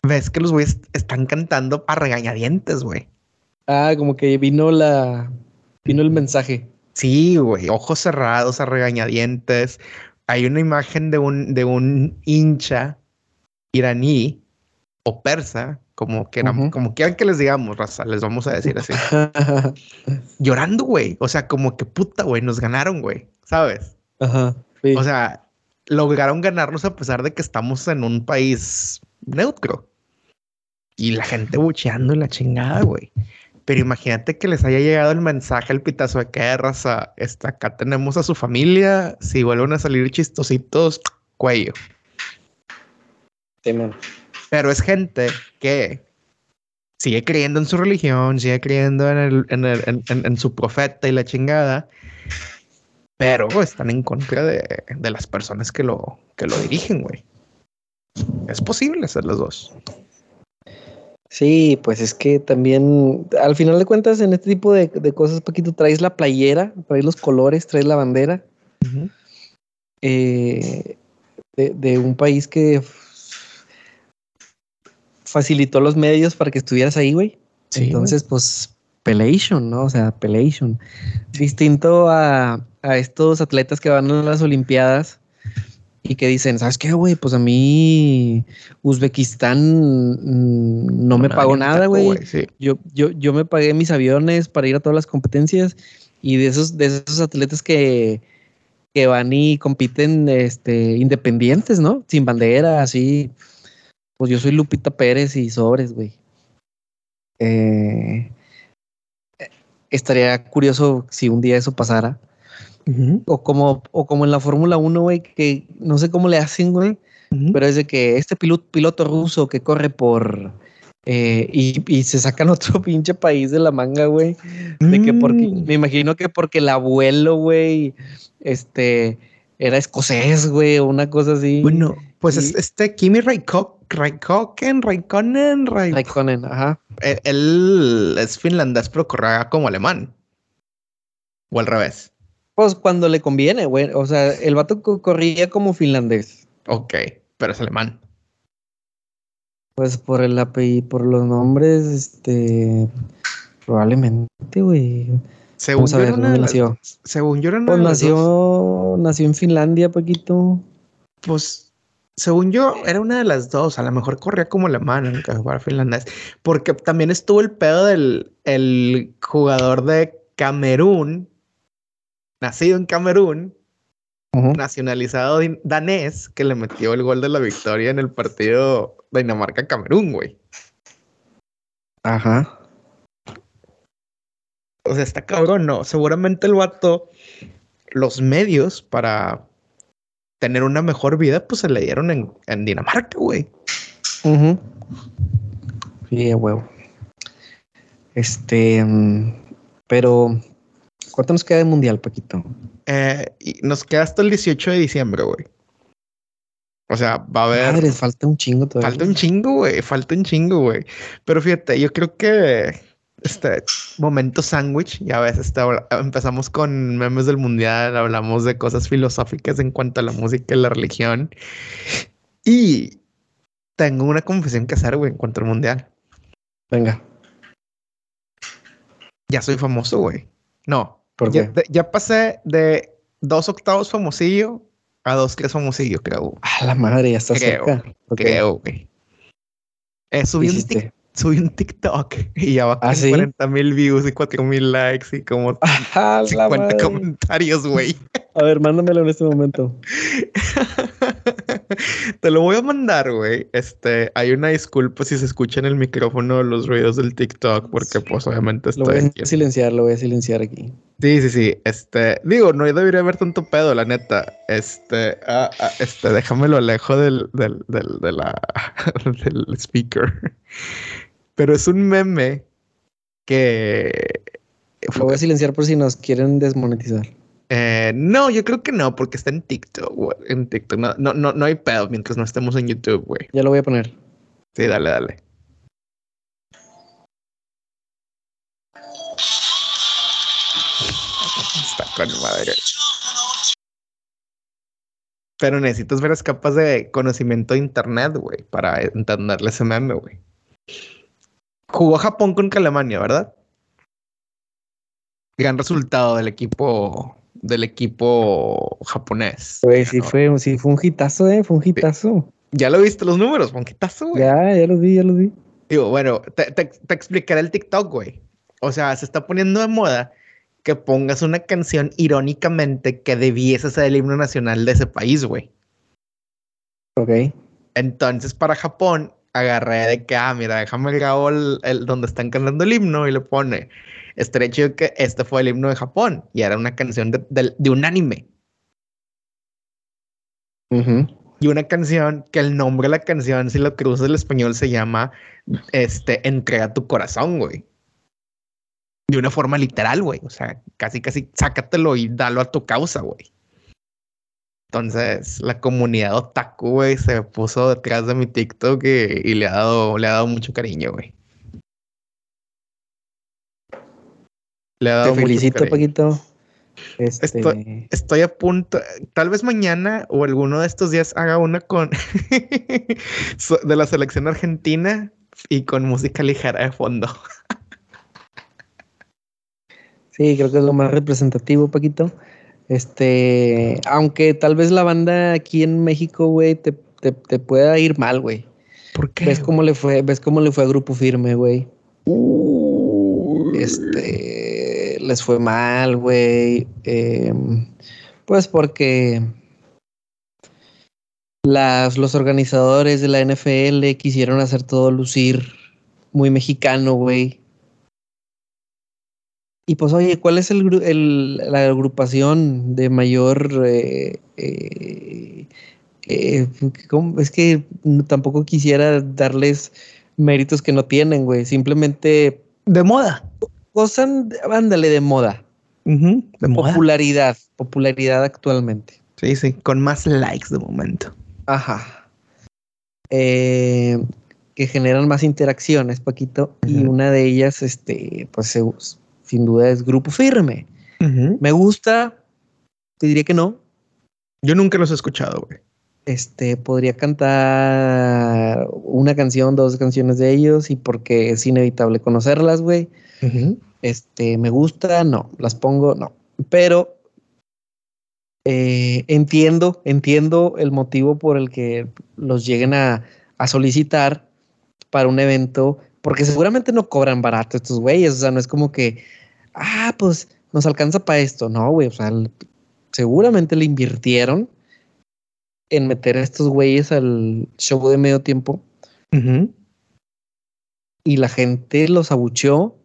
ves que los güeyes están cantando a regañadientes, güey. Ah, como que vino la. Vino el mensaje. Sí, güey, ojos cerrados a regañadientes. Hay una imagen de un, de un hincha iraní o persa, como que Ujú. como quieran que les digamos, raza, les vamos a decir así. Llorando, güey. O sea, como que puta, güey, nos ganaron, güey. ¿Sabes? Ajá. sí. O sea, lograron ganarnos a pesar de que estamos en un país neutro. y la gente bucheando la chingada, güey. Pero imagínate que les haya llegado el mensaje, el pitazo de que raza, está, acá tenemos a su familia, si vuelven a salir chistositos, cuello. Sí, man. Pero es gente que sigue creyendo en su religión, sigue creyendo en, el, en, el, en, en su profeta y la chingada, pero están en contra de, de las personas que lo, que lo dirigen, güey. Es posible hacer los dos. Sí, pues es que también, al final de cuentas, en este tipo de, de cosas, Paquito, traes la playera, traes los colores, traes la bandera eh, de, de un país que facilitó los medios para que estuvieras ahí, güey. Sí, Entonces, pues, pelation, ¿no? O sea, pelation. Distinto a, a estos atletas que van a las Olimpiadas y que dicen, ¿sabes qué, güey? Pues a mí Uzbekistán mm, no me pagó nada, güey. sí. Yo, yo, yo me pagué mis aviones para ir a todas las competencias y de esos, de esos atletas que, que van y compiten este, independientes, ¿no? Sin bandera, así. Pues yo soy Lupita Pérez y sobres, güey. Eh, estaría curioso si un día eso pasara. O como, o como en la Fórmula 1, güey, que no sé cómo le hacen, güey, pero es de que este piloto, piloto ruso que corre por... eh, y, y se sacan otro pinche país de la manga, güey. De que porque, Mm. me imagino que porque el abuelo, güey, este, era escocés, güey, o una cosa así. Bueno, pues Y- este Kimi Raikkonen, Raikkonen, Raikkonen, Raik- Raikkonen, ajá. Eh, Él es finlandés, pero corre como alemán. O al revés. Pues cuando le conviene, güey. O sea, el vato co- corría como finlandés. Ok, pero es alemán. Pues por el apellido, por los nombres, este, probablemente, güey. Según Vamos a yo, ver dónde nació. Según yo era una Pues nació, nació en Finlandia, Paquito. Pues, según yo, era una de las dos. A lo mejor corría como alemán, aunque fuera finlandés. Porque también estuvo el pedo del el jugador de Camerún, nacido en Camerún, nacionalizado danés, que le metió el gol de la victoria en el partido Dinamarca-Camerún, güey. Ajá. O sea, está cabrón, no. Seguramente el vato, los medios para tener una mejor vida, pues se le dieron en, en Dinamarca, güey. Ujú. Sí, a huevo. Este, mm, pero, ¿cuánto nos queda de mundial, Paquito? Eh, y nos queda hasta el 18 de diciembre, güey. O sea, va a haber. Madre, falta un chingo todavía. Falta un chingo, güey. Falta un chingo, güey. Pero fíjate, yo creo que este momento sándwich, ya ves, este, empezamos con memes del mundial, hablamos de cosas filosóficas en cuanto a la música y la religión. Y tengo una confesión que hacer, güey, en cuanto al mundial. Venga, Ya soy famoso, güey. No, ¿por ya, qué? ya pasé de dos octavos famosillo a dos, tres famosillo, creo. A la madre, ya está Creo, cerca. Creo, güey. Eh, subí, un Hiciste. tic- subí un TikTok y ya va ¿Ah, con sí? 40 mil views y 4 mil likes y como A la 50 madre. comentarios, güey. A ver, mándamelo en este momento. Te lo voy a mandar, güey. Este, hay una disculpa si se escuchan el micrófono los ruidos del TikTok, porque pues obviamente Lo voy estoy a aquí. silenciar, lo voy a silenciar aquí. Sí, sí, sí. Este, digo, no debería haber tanto pedo, la neta. Este, ah, ah, este, déjamelo alejo del, del, del, de la, del speaker. Pero es un meme que. Lo voy a silenciar por si nos quieren desmonetizar. Eh, no, yo creo que no, porque está en TikTok, güey. En TikTok. No, no, no, no hay pedo mientras no estemos en YouTube, güey. Ya lo voy a poner. Sí, dale, dale. Está con madre. Pero necesitas ver capas de conocimiento de internet, güey, para entenderle ese meme, güey. Jugó Japón contra Alemania, ¿verdad? Gran resultado del equipo del equipo japonés. Güey, sí fue, sí fue un hitazo, eh, fue un hitazo. Ya lo viste los números, Monquitazo, güey. Ya, ya los vi, ya los vi. Digo, bueno, te, te, te explicaré el TikTok, güey. O sea, se está poniendo de moda que pongas una canción irónicamente que debiese ser el himno nacional de ese país, güey. Ok. Entonces, para Japón, agarré de que, ah, mira, déjame grabo el, el, donde están cantando el himno y le pone, estaría chido que este fue el himno de Japón y era una canción de, de, de un anime. Y una canción que el nombre de la canción, si lo cruzas el español, se llama este, Entrega tu corazón, güey. De una forma literal, güey. O sea, casi, casi sácatelo y dalo a tu causa, güey. Entonces, la comunidad otaku, güey, se puso detrás de mi TikTok y, y, le, ha dado, le ha dado mucho cariño, güey. Le ha dado Te felicito, Paquito. Este... Estoy, estoy, a punto, tal vez mañana o alguno de estos días haga una con de la selección argentina y con música ligera de fondo. sí, creo que es lo más representativo, Paquito. Este, aunque tal vez la banda aquí en México, güey, te, te, te, pueda ir mal, güey. ¿Por qué? ¿Ves cómo le fue, ves cómo le fue a Grupo Firme, güey? Este, les fue mal, güey. Eh, pues porque las, los organizadores de la NFL quisieron hacer todo lucir muy mexicano, güey. Y pues, oye, ¿cuál es el, el la agrupación de mayor... Eh, eh, eh, es que tampoco quisiera darles méritos que no tienen, güey. Simplemente... De moda. Gozan, ándale, de moda. Uh -huh, de popularidad, moda. popularidad actualmente. Sí, sí, con más likes de momento. Ajá. Eh, que generan más interacciones, Paquito. Uh -huh. Y una de ellas, este, pues sin duda es Grupo Firme. Uh -huh. Me gusta, te diría que no. Yo nunca los he escuchado, güey. Este, podría cantar una canción, dos canciones de ellos y porque es inevitable conocerlas, güey. Uh -huh. Este, me gusta, no, las pongo, no. Pero eh, entiendo, entiendo el motivo por el que los lleguen a, a solicitar para un evento, porque seguramente no cobran barato estos güeyes, o sea, no es como que, ah, pues nos alcanza para esto, no, güey, o sea, seguramente le invirtieron en meter a estos güeyes al show de medio tiempo. Uh -huh. Y la gente los abucheó.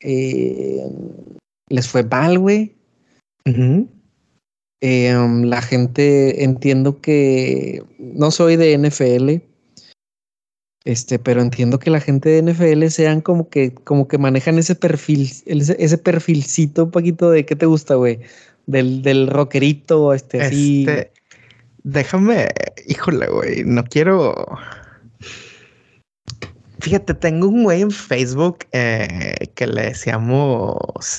Eh, les fue mal, güey. Uh -huh. eh, la gente, entiendo que no soy de NFL, este, pero entiendo que la gente de NFL sean como que, como que manejan ese perfil, ese, ese perfilcito un poquito de qué te gusta, güey. Del, del rockerito, este, así. Este, déjame, híjole, güey, no quiero. Fíjate, tengo un güey en Facebook eh, que le decíamos.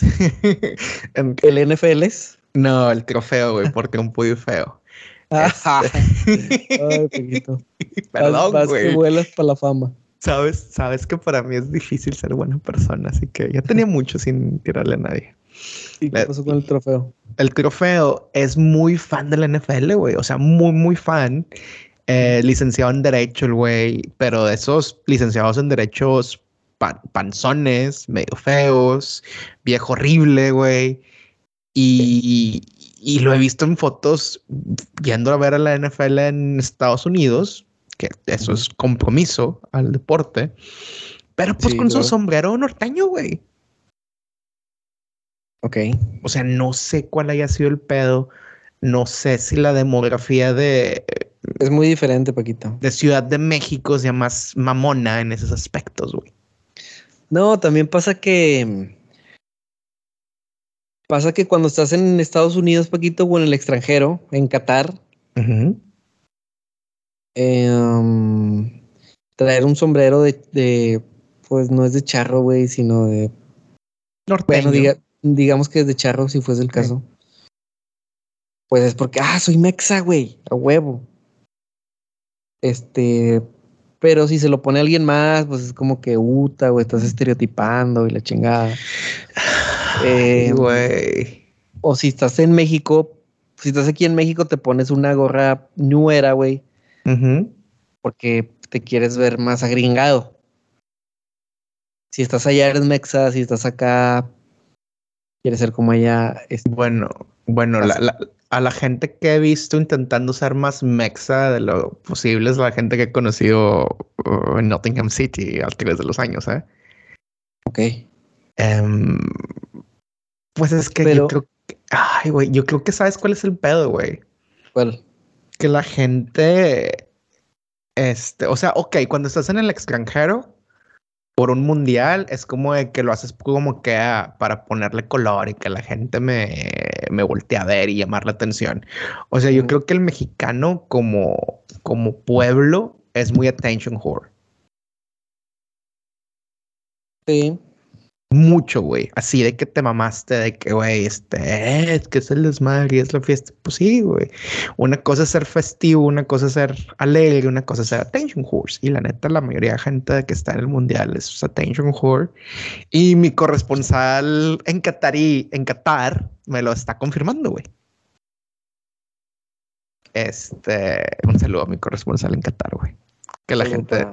¿El NFL es? No, el trofeo, güey, porque un muy feo. Este... Ay, Perdón, vas, güey. que vuelas para la fama. Sabes, sabes que para mí es difícil ser buena persona, así que ya tenía mucho sin tirarle a nadie. ¿Y qué pasó con el trofeo? El trofeo es muy fan de la NFL, güey. O sea, muy, muy fan. Eh, licenciado en Derecho, el güey. Pero de esos licenciados en Derechos pan panzones, medio feos, viejo horrible, güey. Y, y, lo he visto en fotos yendo a ver a la NFL en Estados Unidos, que eso es compromiso al deporte. Pero pues sí, con su sombrero norteño, güey. Ok. O sea, no sé cuál haya sido el pedo. No sé si la demografía de. Es muy diferente, Paquito. De Ciudad de México sea más mamona en esos aspectos, güey. No, también pasa que. Pasa que cuando estás en Estados Unidos, Paquito, o en el extranjero, en Qatar, uh -huh. eh, um, traer un sombrero de, de, Pues no es de charro, güey, sino de. Norteño. Bueno, diga, digamos que es de charro, si fuese el caso. Pues es porque, ah, soy mexa, güey, a huevo. Este, pero si se lo pone alguien más, pues es como que uta, güey, estás estereotipando y la chingada. Eh, güey. O si estás en México, si estás aquí en México, te pones una gorra nuera, güey. Uh -huh. Porque te quieres ver más agringado. Si estás allá eres mexa, si estás acá quieres ser como ella. Es... Bueno, bueno, la, la, a la gente que he visto intentando ser más mexa de lo posible es la gente que he conocido uh, en Nottingham City a través de los años, ¿eh? Ok. Em, pues es que yo creo que, ay, güey, yo creo que sabes cuál es el pedo, güey. ¿Cuál? Que la gente, este, o sea, ok, cuando estás en el extranjero, por un mundial es como de que lo haces como que para ponerle color y que la gente me, me voltee a ver y llamar la atención. O sea, yo creo que el mexicano como, como pueblo es muy attention whore. Sí. Mucho, güey. Así de que te mamaste, de que, güey, este, es que es el desmadre y es la fiesta. Pues sí, güey. Una cosa es ser festivo, una cosa es ser alegre, una cosa es ser attention horse. Y la neta, la mayoría de gente que está en el mundial es attention whore. Y mi corresponsal en Qatar en Qatar me lo está confirmando, güey. Este, un saludo a mi corresponsal en Qatar, güey. Que la gente,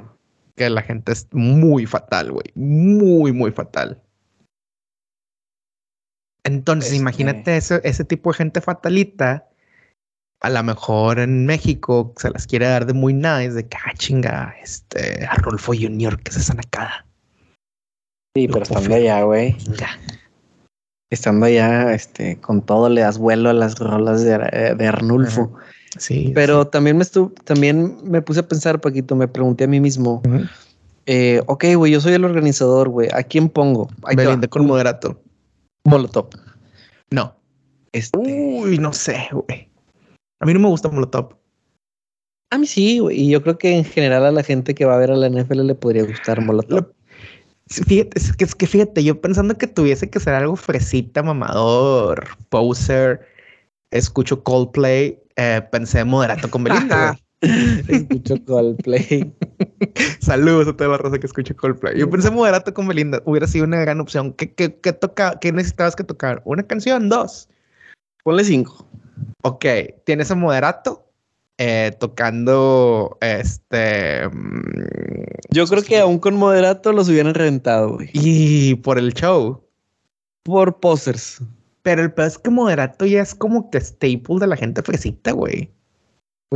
que la gente es muy fatal, güey. Muy, muy fatal. Entonces, este imagínate ese, ese tipo de gente fatalita. A lo mejor en México se las quiere dar de muy nice, de que, ah, chinga, este, Arnulfo Junior, que se sana acá. Sí, pero estando allá, güey. Estando allá, este, con todo le das vuelo a las rolas de, de Arnulfo. Sí. Pero también me estuve, también me puse a pensar, Paquito, me pregunté a mí mismo. eh, ok, güey, yo soy el organizador, güey. ¿A quién pongo? Belinda con moderato. Molotov. No. Este... Uy, no sé, güey. A mí no me gusta Molotov. A mí sí, güey. Y yo creo que en general a la gente que va a ver a la NFL le podría gustar Molotov. Fíjate, es que, es que fíjate, yo pensando que tuviese que ser algo fresita, mamador, poser, escucho Coldplay, eh, pensé moderato con Belinda. escucho Coldplay. Saludos a toda la raza que escucha Coldplay. Yo pensé moderato con Belinda. Hubiera sido una gran opción. ¿Qué, qué, qué, toca, qué necesitabas que tocar? ¿Una canción? ¿Dos? Ponle cinco. Ok. Tienes a moderato eh, tocando este. Mm, Yo creo que aún con moderato los hubieran reventado, güey. Y por el show. Por posers. Pero el peor es que moderato ya es como que staple de la gente fresita, güey.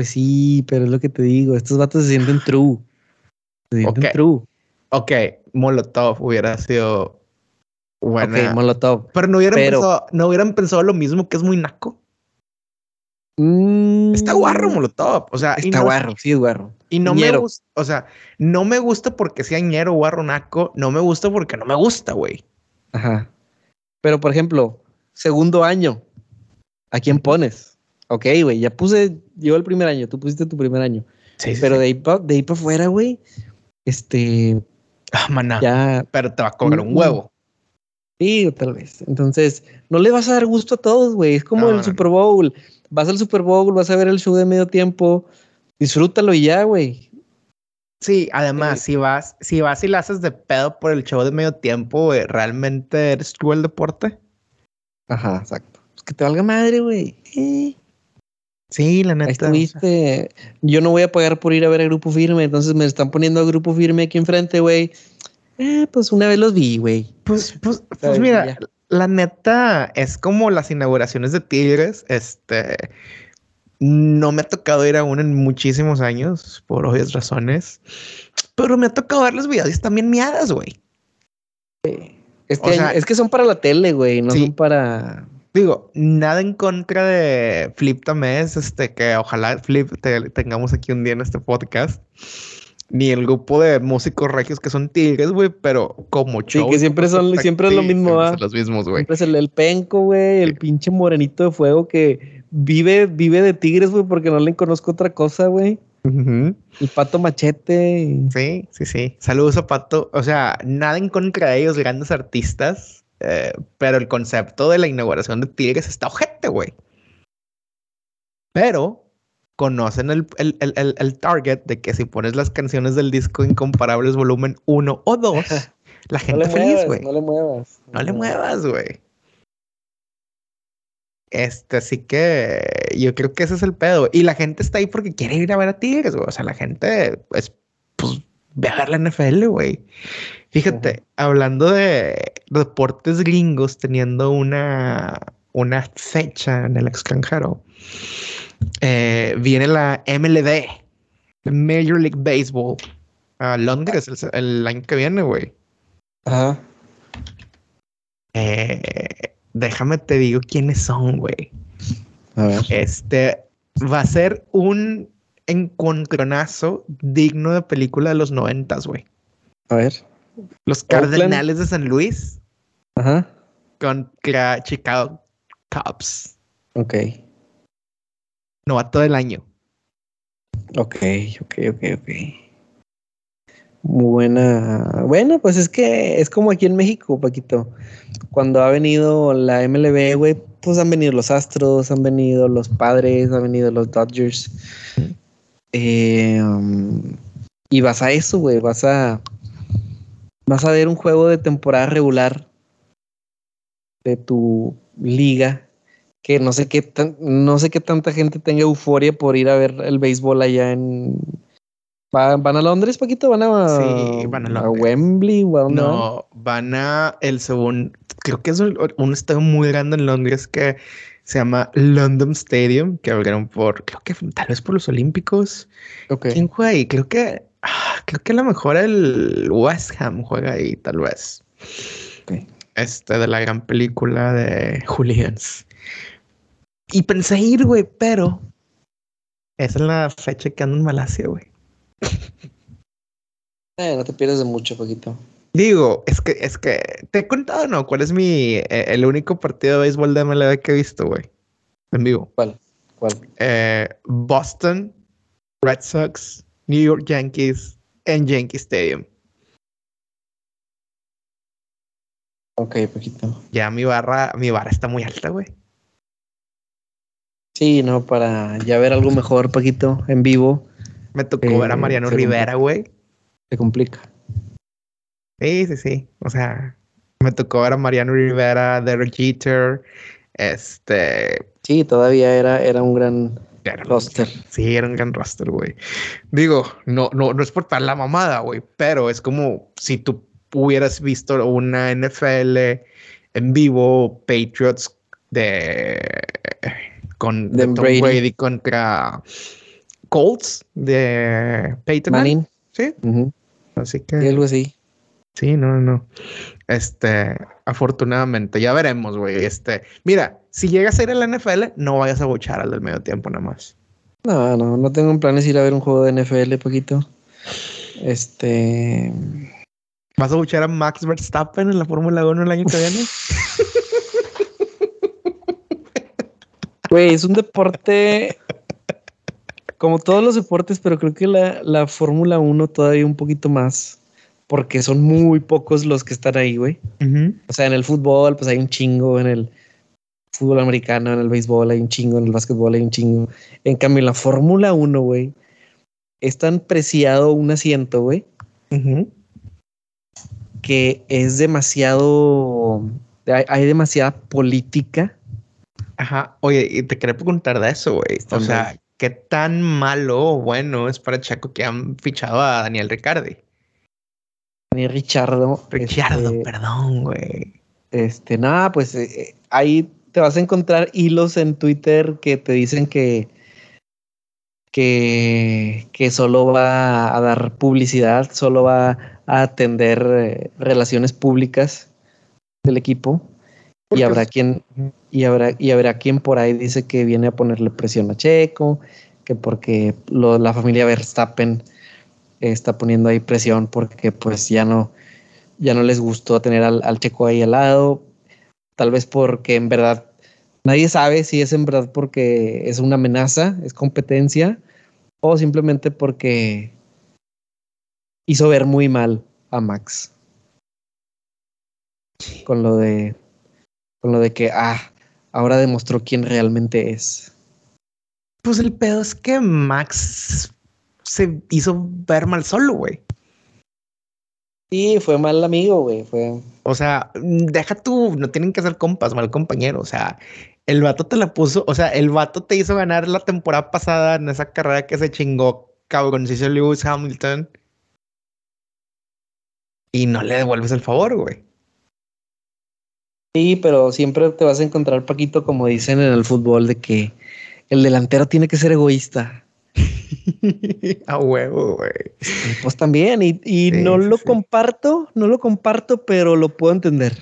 Pues sí, pero es lo que te digo. Estos vatos se sienten true. Se sienten okay. true. Ok, Molotov hubiera sido buena. Ok, Molotov. Pero no hubieran, pero... Pensado, no hubieran pensado lo mismo que es muy naco. Mm, está guarro Molotov. O sea, está no, guarro, sí es guarro. Y no ñero. me gusta, o sea, no me gusta porque sea ñero, guarro, naco. No me gusta porque no me gusta, güey. Ajá. Pero por ejemplo, segundo año, ¿a quién pones? Ok, güey, ya puse, yo el primer año, tú pusiste tu primer año. Sí, Pero sí. de ahí para de ahí pa afuera, güey, este. Ah, maná. Ya. Pero te va a comer un huevo. Sí, tal vez. Entonces, no le vas a dar gusto a todos, güey. Es como No, el no. Super Bowl. Vas al Super Bowl, vas a ver el show de medio tiempo. Disfrútalo y ya, güey. Sí, además, Sí. si vas, si vas y la haces de pedo por el show de medio tiempo, güey, ¿realmente eres tú el deporte? Ajá, exacto. Pues que te valga madre, güey. Eh, Sí, la neta. estuviste. Yo no voy a pagar por ir a ver a Grupo Firme, entonces me están poniendo a Grupo Firme aquí enfrente, güey. Eh, pues una vez los vi, güey. Pues, pues, pues mira, Ya. la neta es como las inauguraciones de Tigres. Este no me ha tocado ir aún en muchísimos años, por obvias razones. Pero me ha tocado ver los videos y están bien miadas, güey. Este O sea- año- es que son para la tele, güey, no Sí. son para. Digo, nada en contra de Flip Tamés, este, que ojalá Flip te- tengamos aquí un día en este podcast. Ni el grupo de músicos regios que son tigres, güey, pero como Sí, show. que siempre son- siempre es lo mismo, ¿va? Los mismos, güey. Siempre es el, el penco, güey, el pinche morenito de fuego que vive, vive de tigres, güey, porque no le conozco otra cosa, güey. Ujú. El pato machete. Sí, sí, sí. Saludos, Zapato. O sea, nada en contra de ellos, grandes artistas, eh, pero el concepto de la inauguración de Tigres está ojete, güey. Pero conocen el, el, el, el- el target de que si pones las canciones del disco Incomparables volumen 1 o 2, la gente feliz, güey. no le muevas. No le muevas, güey. Este, así que yo creo que ese es el pedo. Y la gente está ahí porque quiere ir a ver a Tigres, güey. O sea, la gente es, pues, ve a ver la NFL, güey. Fíjate, hablando de deportes gringos teniendo una, una fecha en el extranjero. Eh, viene la MLB, Major League Baseball, a Londres el, el año que viene, güey. Ajá. Eh, déjame te digo quiénes son, güey. A ver. Este va a ser un encontronazo digno de película de los noventas, güey. A ver. Los Oakland. Cardenales de San Luis Ajá. contra Chicago Cubs. Ok. Novato del año. Ok, ok, ok, ok. Buena. Bueno, pues es que es como aquí en México, Paquito. Cuando ha venido la MLB, güey, pues han venido los Astros, han venido los Padres, han venido los Dodgers. Eh, um, y vas a eso, güey, vas a vas a ver un juego de temporada regular de tu liga que no sé qué tan- no sé qué tanta gente tenga euforia por ir a ver el béisbol allá en ¿Va- ¿Van a Londres, Paquito? ¿Van a, Sí, van a Londres. Wembley? ¿O a dónde van? No, van a el segundo, creo que es un estadio muy grande en Londres que se llama London Stadium, que abrieron por, creo que tal vez por los Olímpicos. Ok. ¿Quién juega ahí? Creo que, creo que a lo mejor el West Ham juega ahí, tal vez. Este, de la gran película de Julians. Y pensé ir, güey, pero esa es la fecha que ando en Malasia, güey. Eh, no te pierdes de mucho, Paquito. Digo, es que, es que, te he contado, ¿no? ¿Cuál es mi, eh, el único partido de béisbol de MLB que he visto, güey? En vivo. ¿Cuál? ¿Cuál? Eh, Boston, Red Sox, New York Yankees en Yankee Stadium. Ok, Paquito. Ya mi barra, mi barra está muy alta, güey. Sí, no, para ya ver algo mejor, Paquito, en vivo, Me tocó Eh, ver a Mariano Rivera, güey. se complica. Sí, sí, sí. O sea, me tocó ver a Mariano Rivera, Derek Jeter, este... Sí, todavía era, era un gran era- roster. Sí, era un gran roster, güey. Digo, no, no, no es por tal la mamada, güey, pero es como si tú hubieras visto una NFL en vivo, Patriots de con De Tom Brady. Brady. contra Colts de Peyton Manning. Sí, así sí, que algo así. sí, no, no. Este, afortunadamente, ya veremos, güey. Este, mira, si llegas a ir a la NFL, no vayas a bochar al del medio tiempo nada más. No, no, no tengo en planes ir a ver un juego de NFL, Paquito. Este. ¿Vas a buchar a Max Verstappen en la Fórmula 1 el año que viene? Güey, es un deporte. Como todos los deportes, pero creo que la, la Fórmula 1 todavía un poquito más. Porque son muy pocos los que están ahí, güey. O sea, en el fútbol, pues hay un chingo, en el fútbol americano, en el béisbol hay un chingo, en el básquetbol hay un chingo. En cambio, en la Fórmula 1, güey, es tan preciado un asiento, güey, Ujú. que es demasiado. Hay, hay demasiada política. Ajá. Oye, y te quería preguntar de eso, güey. O sea. ¿qué tan malo o bueno es para Chaco que han fichado a Daniel Ricardi? Ni Richardo. Richardo, este, perdón, güey. Este, nada, pues eh, eh, ahí te vas a encontrar hilos en Twitter que te dicen que, que, que solo va a dar publicidad, solo va a atender eh, relaciones públicas del equipo. Y habrá quien, y habrá, y habrá quien por ahí dice que viene a ponerle presión a Checo, que porque lo- la familia Verstappen está poniendo ahí presión porque pues ya no, ya no les gustó tener al, al Checo ahí al lado, tal vez porque en verdad nadie sabe si es en verdad porque es una amenaza, es competencia, o simplemente porque hizo ver muy mal a Max. Con lo de con lo de que ah, ahora demostró quién realmente es. Pues el pedo es que Max se hizo ver mal solo, güey. Sí, fue mal amigo, güey, fue O sea, deja tú, no tienen que ser compas, mal compañero. O sea, el vato te la puso, o sea, el vato te hizo ganar la temporada pasada en esa carrera que se chingó cabroncillo Lewis Hamilton. Y no le devuelves el favor, güey. Sí, pero siempre te vas a encontrar, Paquito, como dicen en el fútbol, de que el delantero tiene que ser egoísta. A huevo, güey. Pues también, y, no lo comparto, no lo comparto, pero lo puedo entender.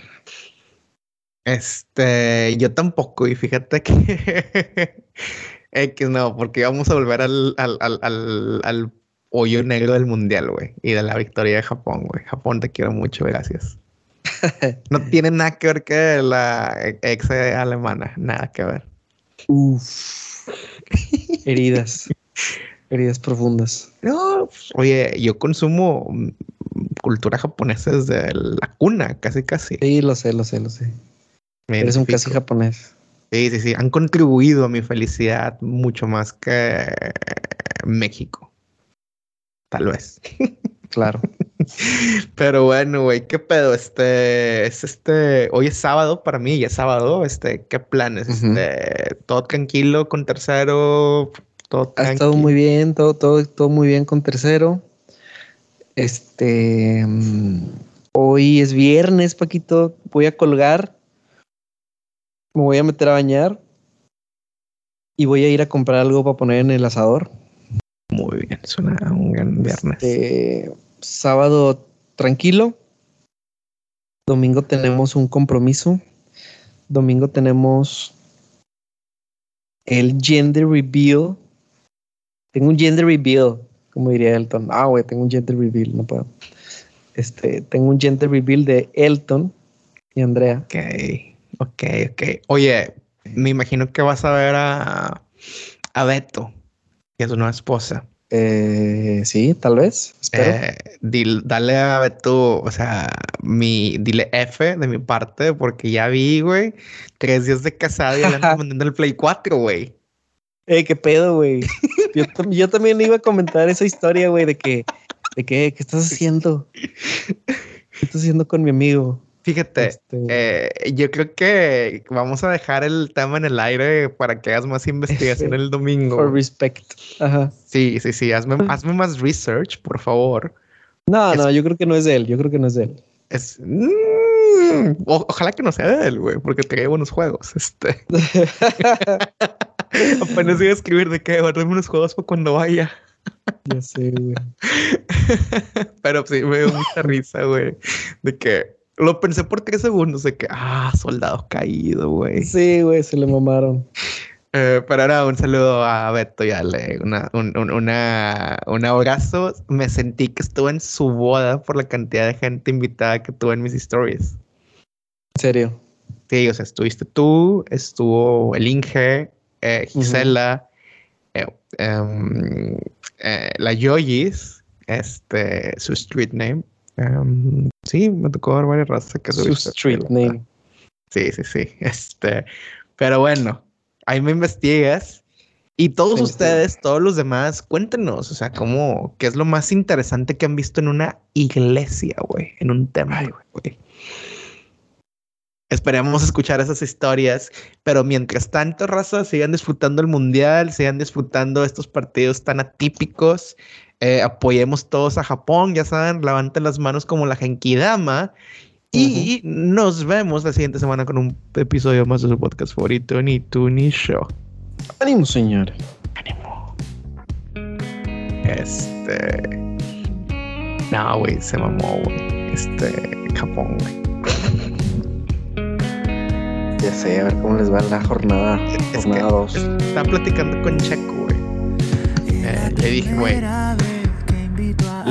Este, yo tampoco, y fíjate que X no, porque vamos a volver al, al, al, al hoyo negro del mundial, güey, y de la victoria de Japón, güey. Japón, te quiero mucho, gracias. no tiene nada que ver que la ex alemana, nada que ver. Uf. Heridas. Heridas profundas. No, oye, yo consumo cultura japonesa desde la cuna, casi, casi. Sí, lo sé, lo sé, lo sé. Eres un casi japonés. Sí, sí, sí. Han contribuido a mi felicidad mucho más que México. Tal vez. Claro. Pero bueno, güey, ¿qué pedo? Este, es este, hoy es sábado para mí, ya es sábado, este, ¿qué planes? Este, todo tranquilo con tercero, todo Ha estado muy bien, todo, todo, todo muy bien con tercero. Este, mm, hoy es viernes, Paquito, voy a colgar, me voy a meter a bañar y voy a ir a comprar algo para poner en el asador. Muy bien, suena un gran viernes. Este, sábado tranquilo. Domingo tenemos un compromiso. Domingo tenemos el gender reveal. Tengo un gender reveal, como diría Elton. Ah, güey, tengo un gender reveal, no puedo. Este, tengo un gender reveal de Elton y Andrea. Ok, ok, ok. Oye, me imagino que vas a ver a, a Beto y a su nueva esposa. Eh, sí, tal vez. Eh, dale a Beto, o sea, mi, dile F de mi parte, porque ya vi, güey, tres días de casado y le mandando el Play 4, güey. Eh, qué pedo, güey. Yo, también iba a comentar esa historia, güey, de que, de que, ¿qué estás haciendo? ¿Qué estás haciendo con mi amigo? Fíjate, este eh, yo creo que vamos a dejar el tema en el aire para que hagas más investigación el domingo. For respect. Ajá. Sí, sí, sí. Hazme, hazme más research, por favor. No, no, yo creo que no es de él. Yo creo que no es de él. Es. Mm, ojalá que no sea de él, güey, porque trae buenos juegos. Este. Apenas iba a escribir de que guardarme unos juegos para cuando vaya. Ya sé, güey. Pero sí, me dio mucha risa, güey. De que lo pensé por tres segundos de que, ah, soldado caído, güey. Sí, güey, se le mamaron. Eh, pero ahora un saludo a Beto y Ale, una, un, una, un abrazo. Me sentí que estuve en su boda por la cantidad de gente invitada que tuve en mis stories. ¿En serio? Sí, o sea, estuviste tú, estuvo el Inge, eh, Gisela, eh, em, la Yoyis, este, su street name, Em, sí, me tocó ver varias razas que Su street name. Sí, sí, sí. Este, pero bueno, ahí me investigas. Y todos ustedes, todos los demás, cuéntenos, o sea, cómo, qué es lo más interesante que han visto en una iglesia, güey, en un tema, güey. Esperemos escuchar esas historias, pero mientras tanto, raza, sigan disfrutando el mundial, sigan disfrutando estos partidos tan atípicos eh, apoyemos todos a Japón, ya saben, levanten las manos como la Genkidama. Y nos vemos la siguiente semana con un episodio más de su podcast favorito, Ni tú ni show. Ánimo, señor. Ánimo. Este. No, güey, se mamó, güey. Este. Japón, güey. Ya sé, a ver cómo les va la jornada. jornada 2. Estaba platicando con Checo, güey. Eh, le dije, güey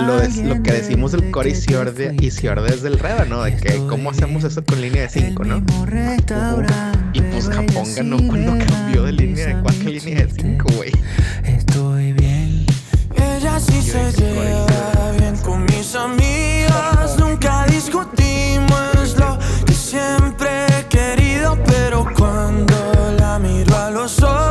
lo, lo que decimos del core y Ciorde, y Ciorde es del Reba, ¿no? De que cómo hacemos eso con línea de 5, ¿no? Y pues Japón ganó cuando cambió de línea de 4 a línea de 5, güey. Estoy bien. Ella sí se lleva bien con mis amigas. Nunca discutimos lo que siempre pero cuando la miro a los ojos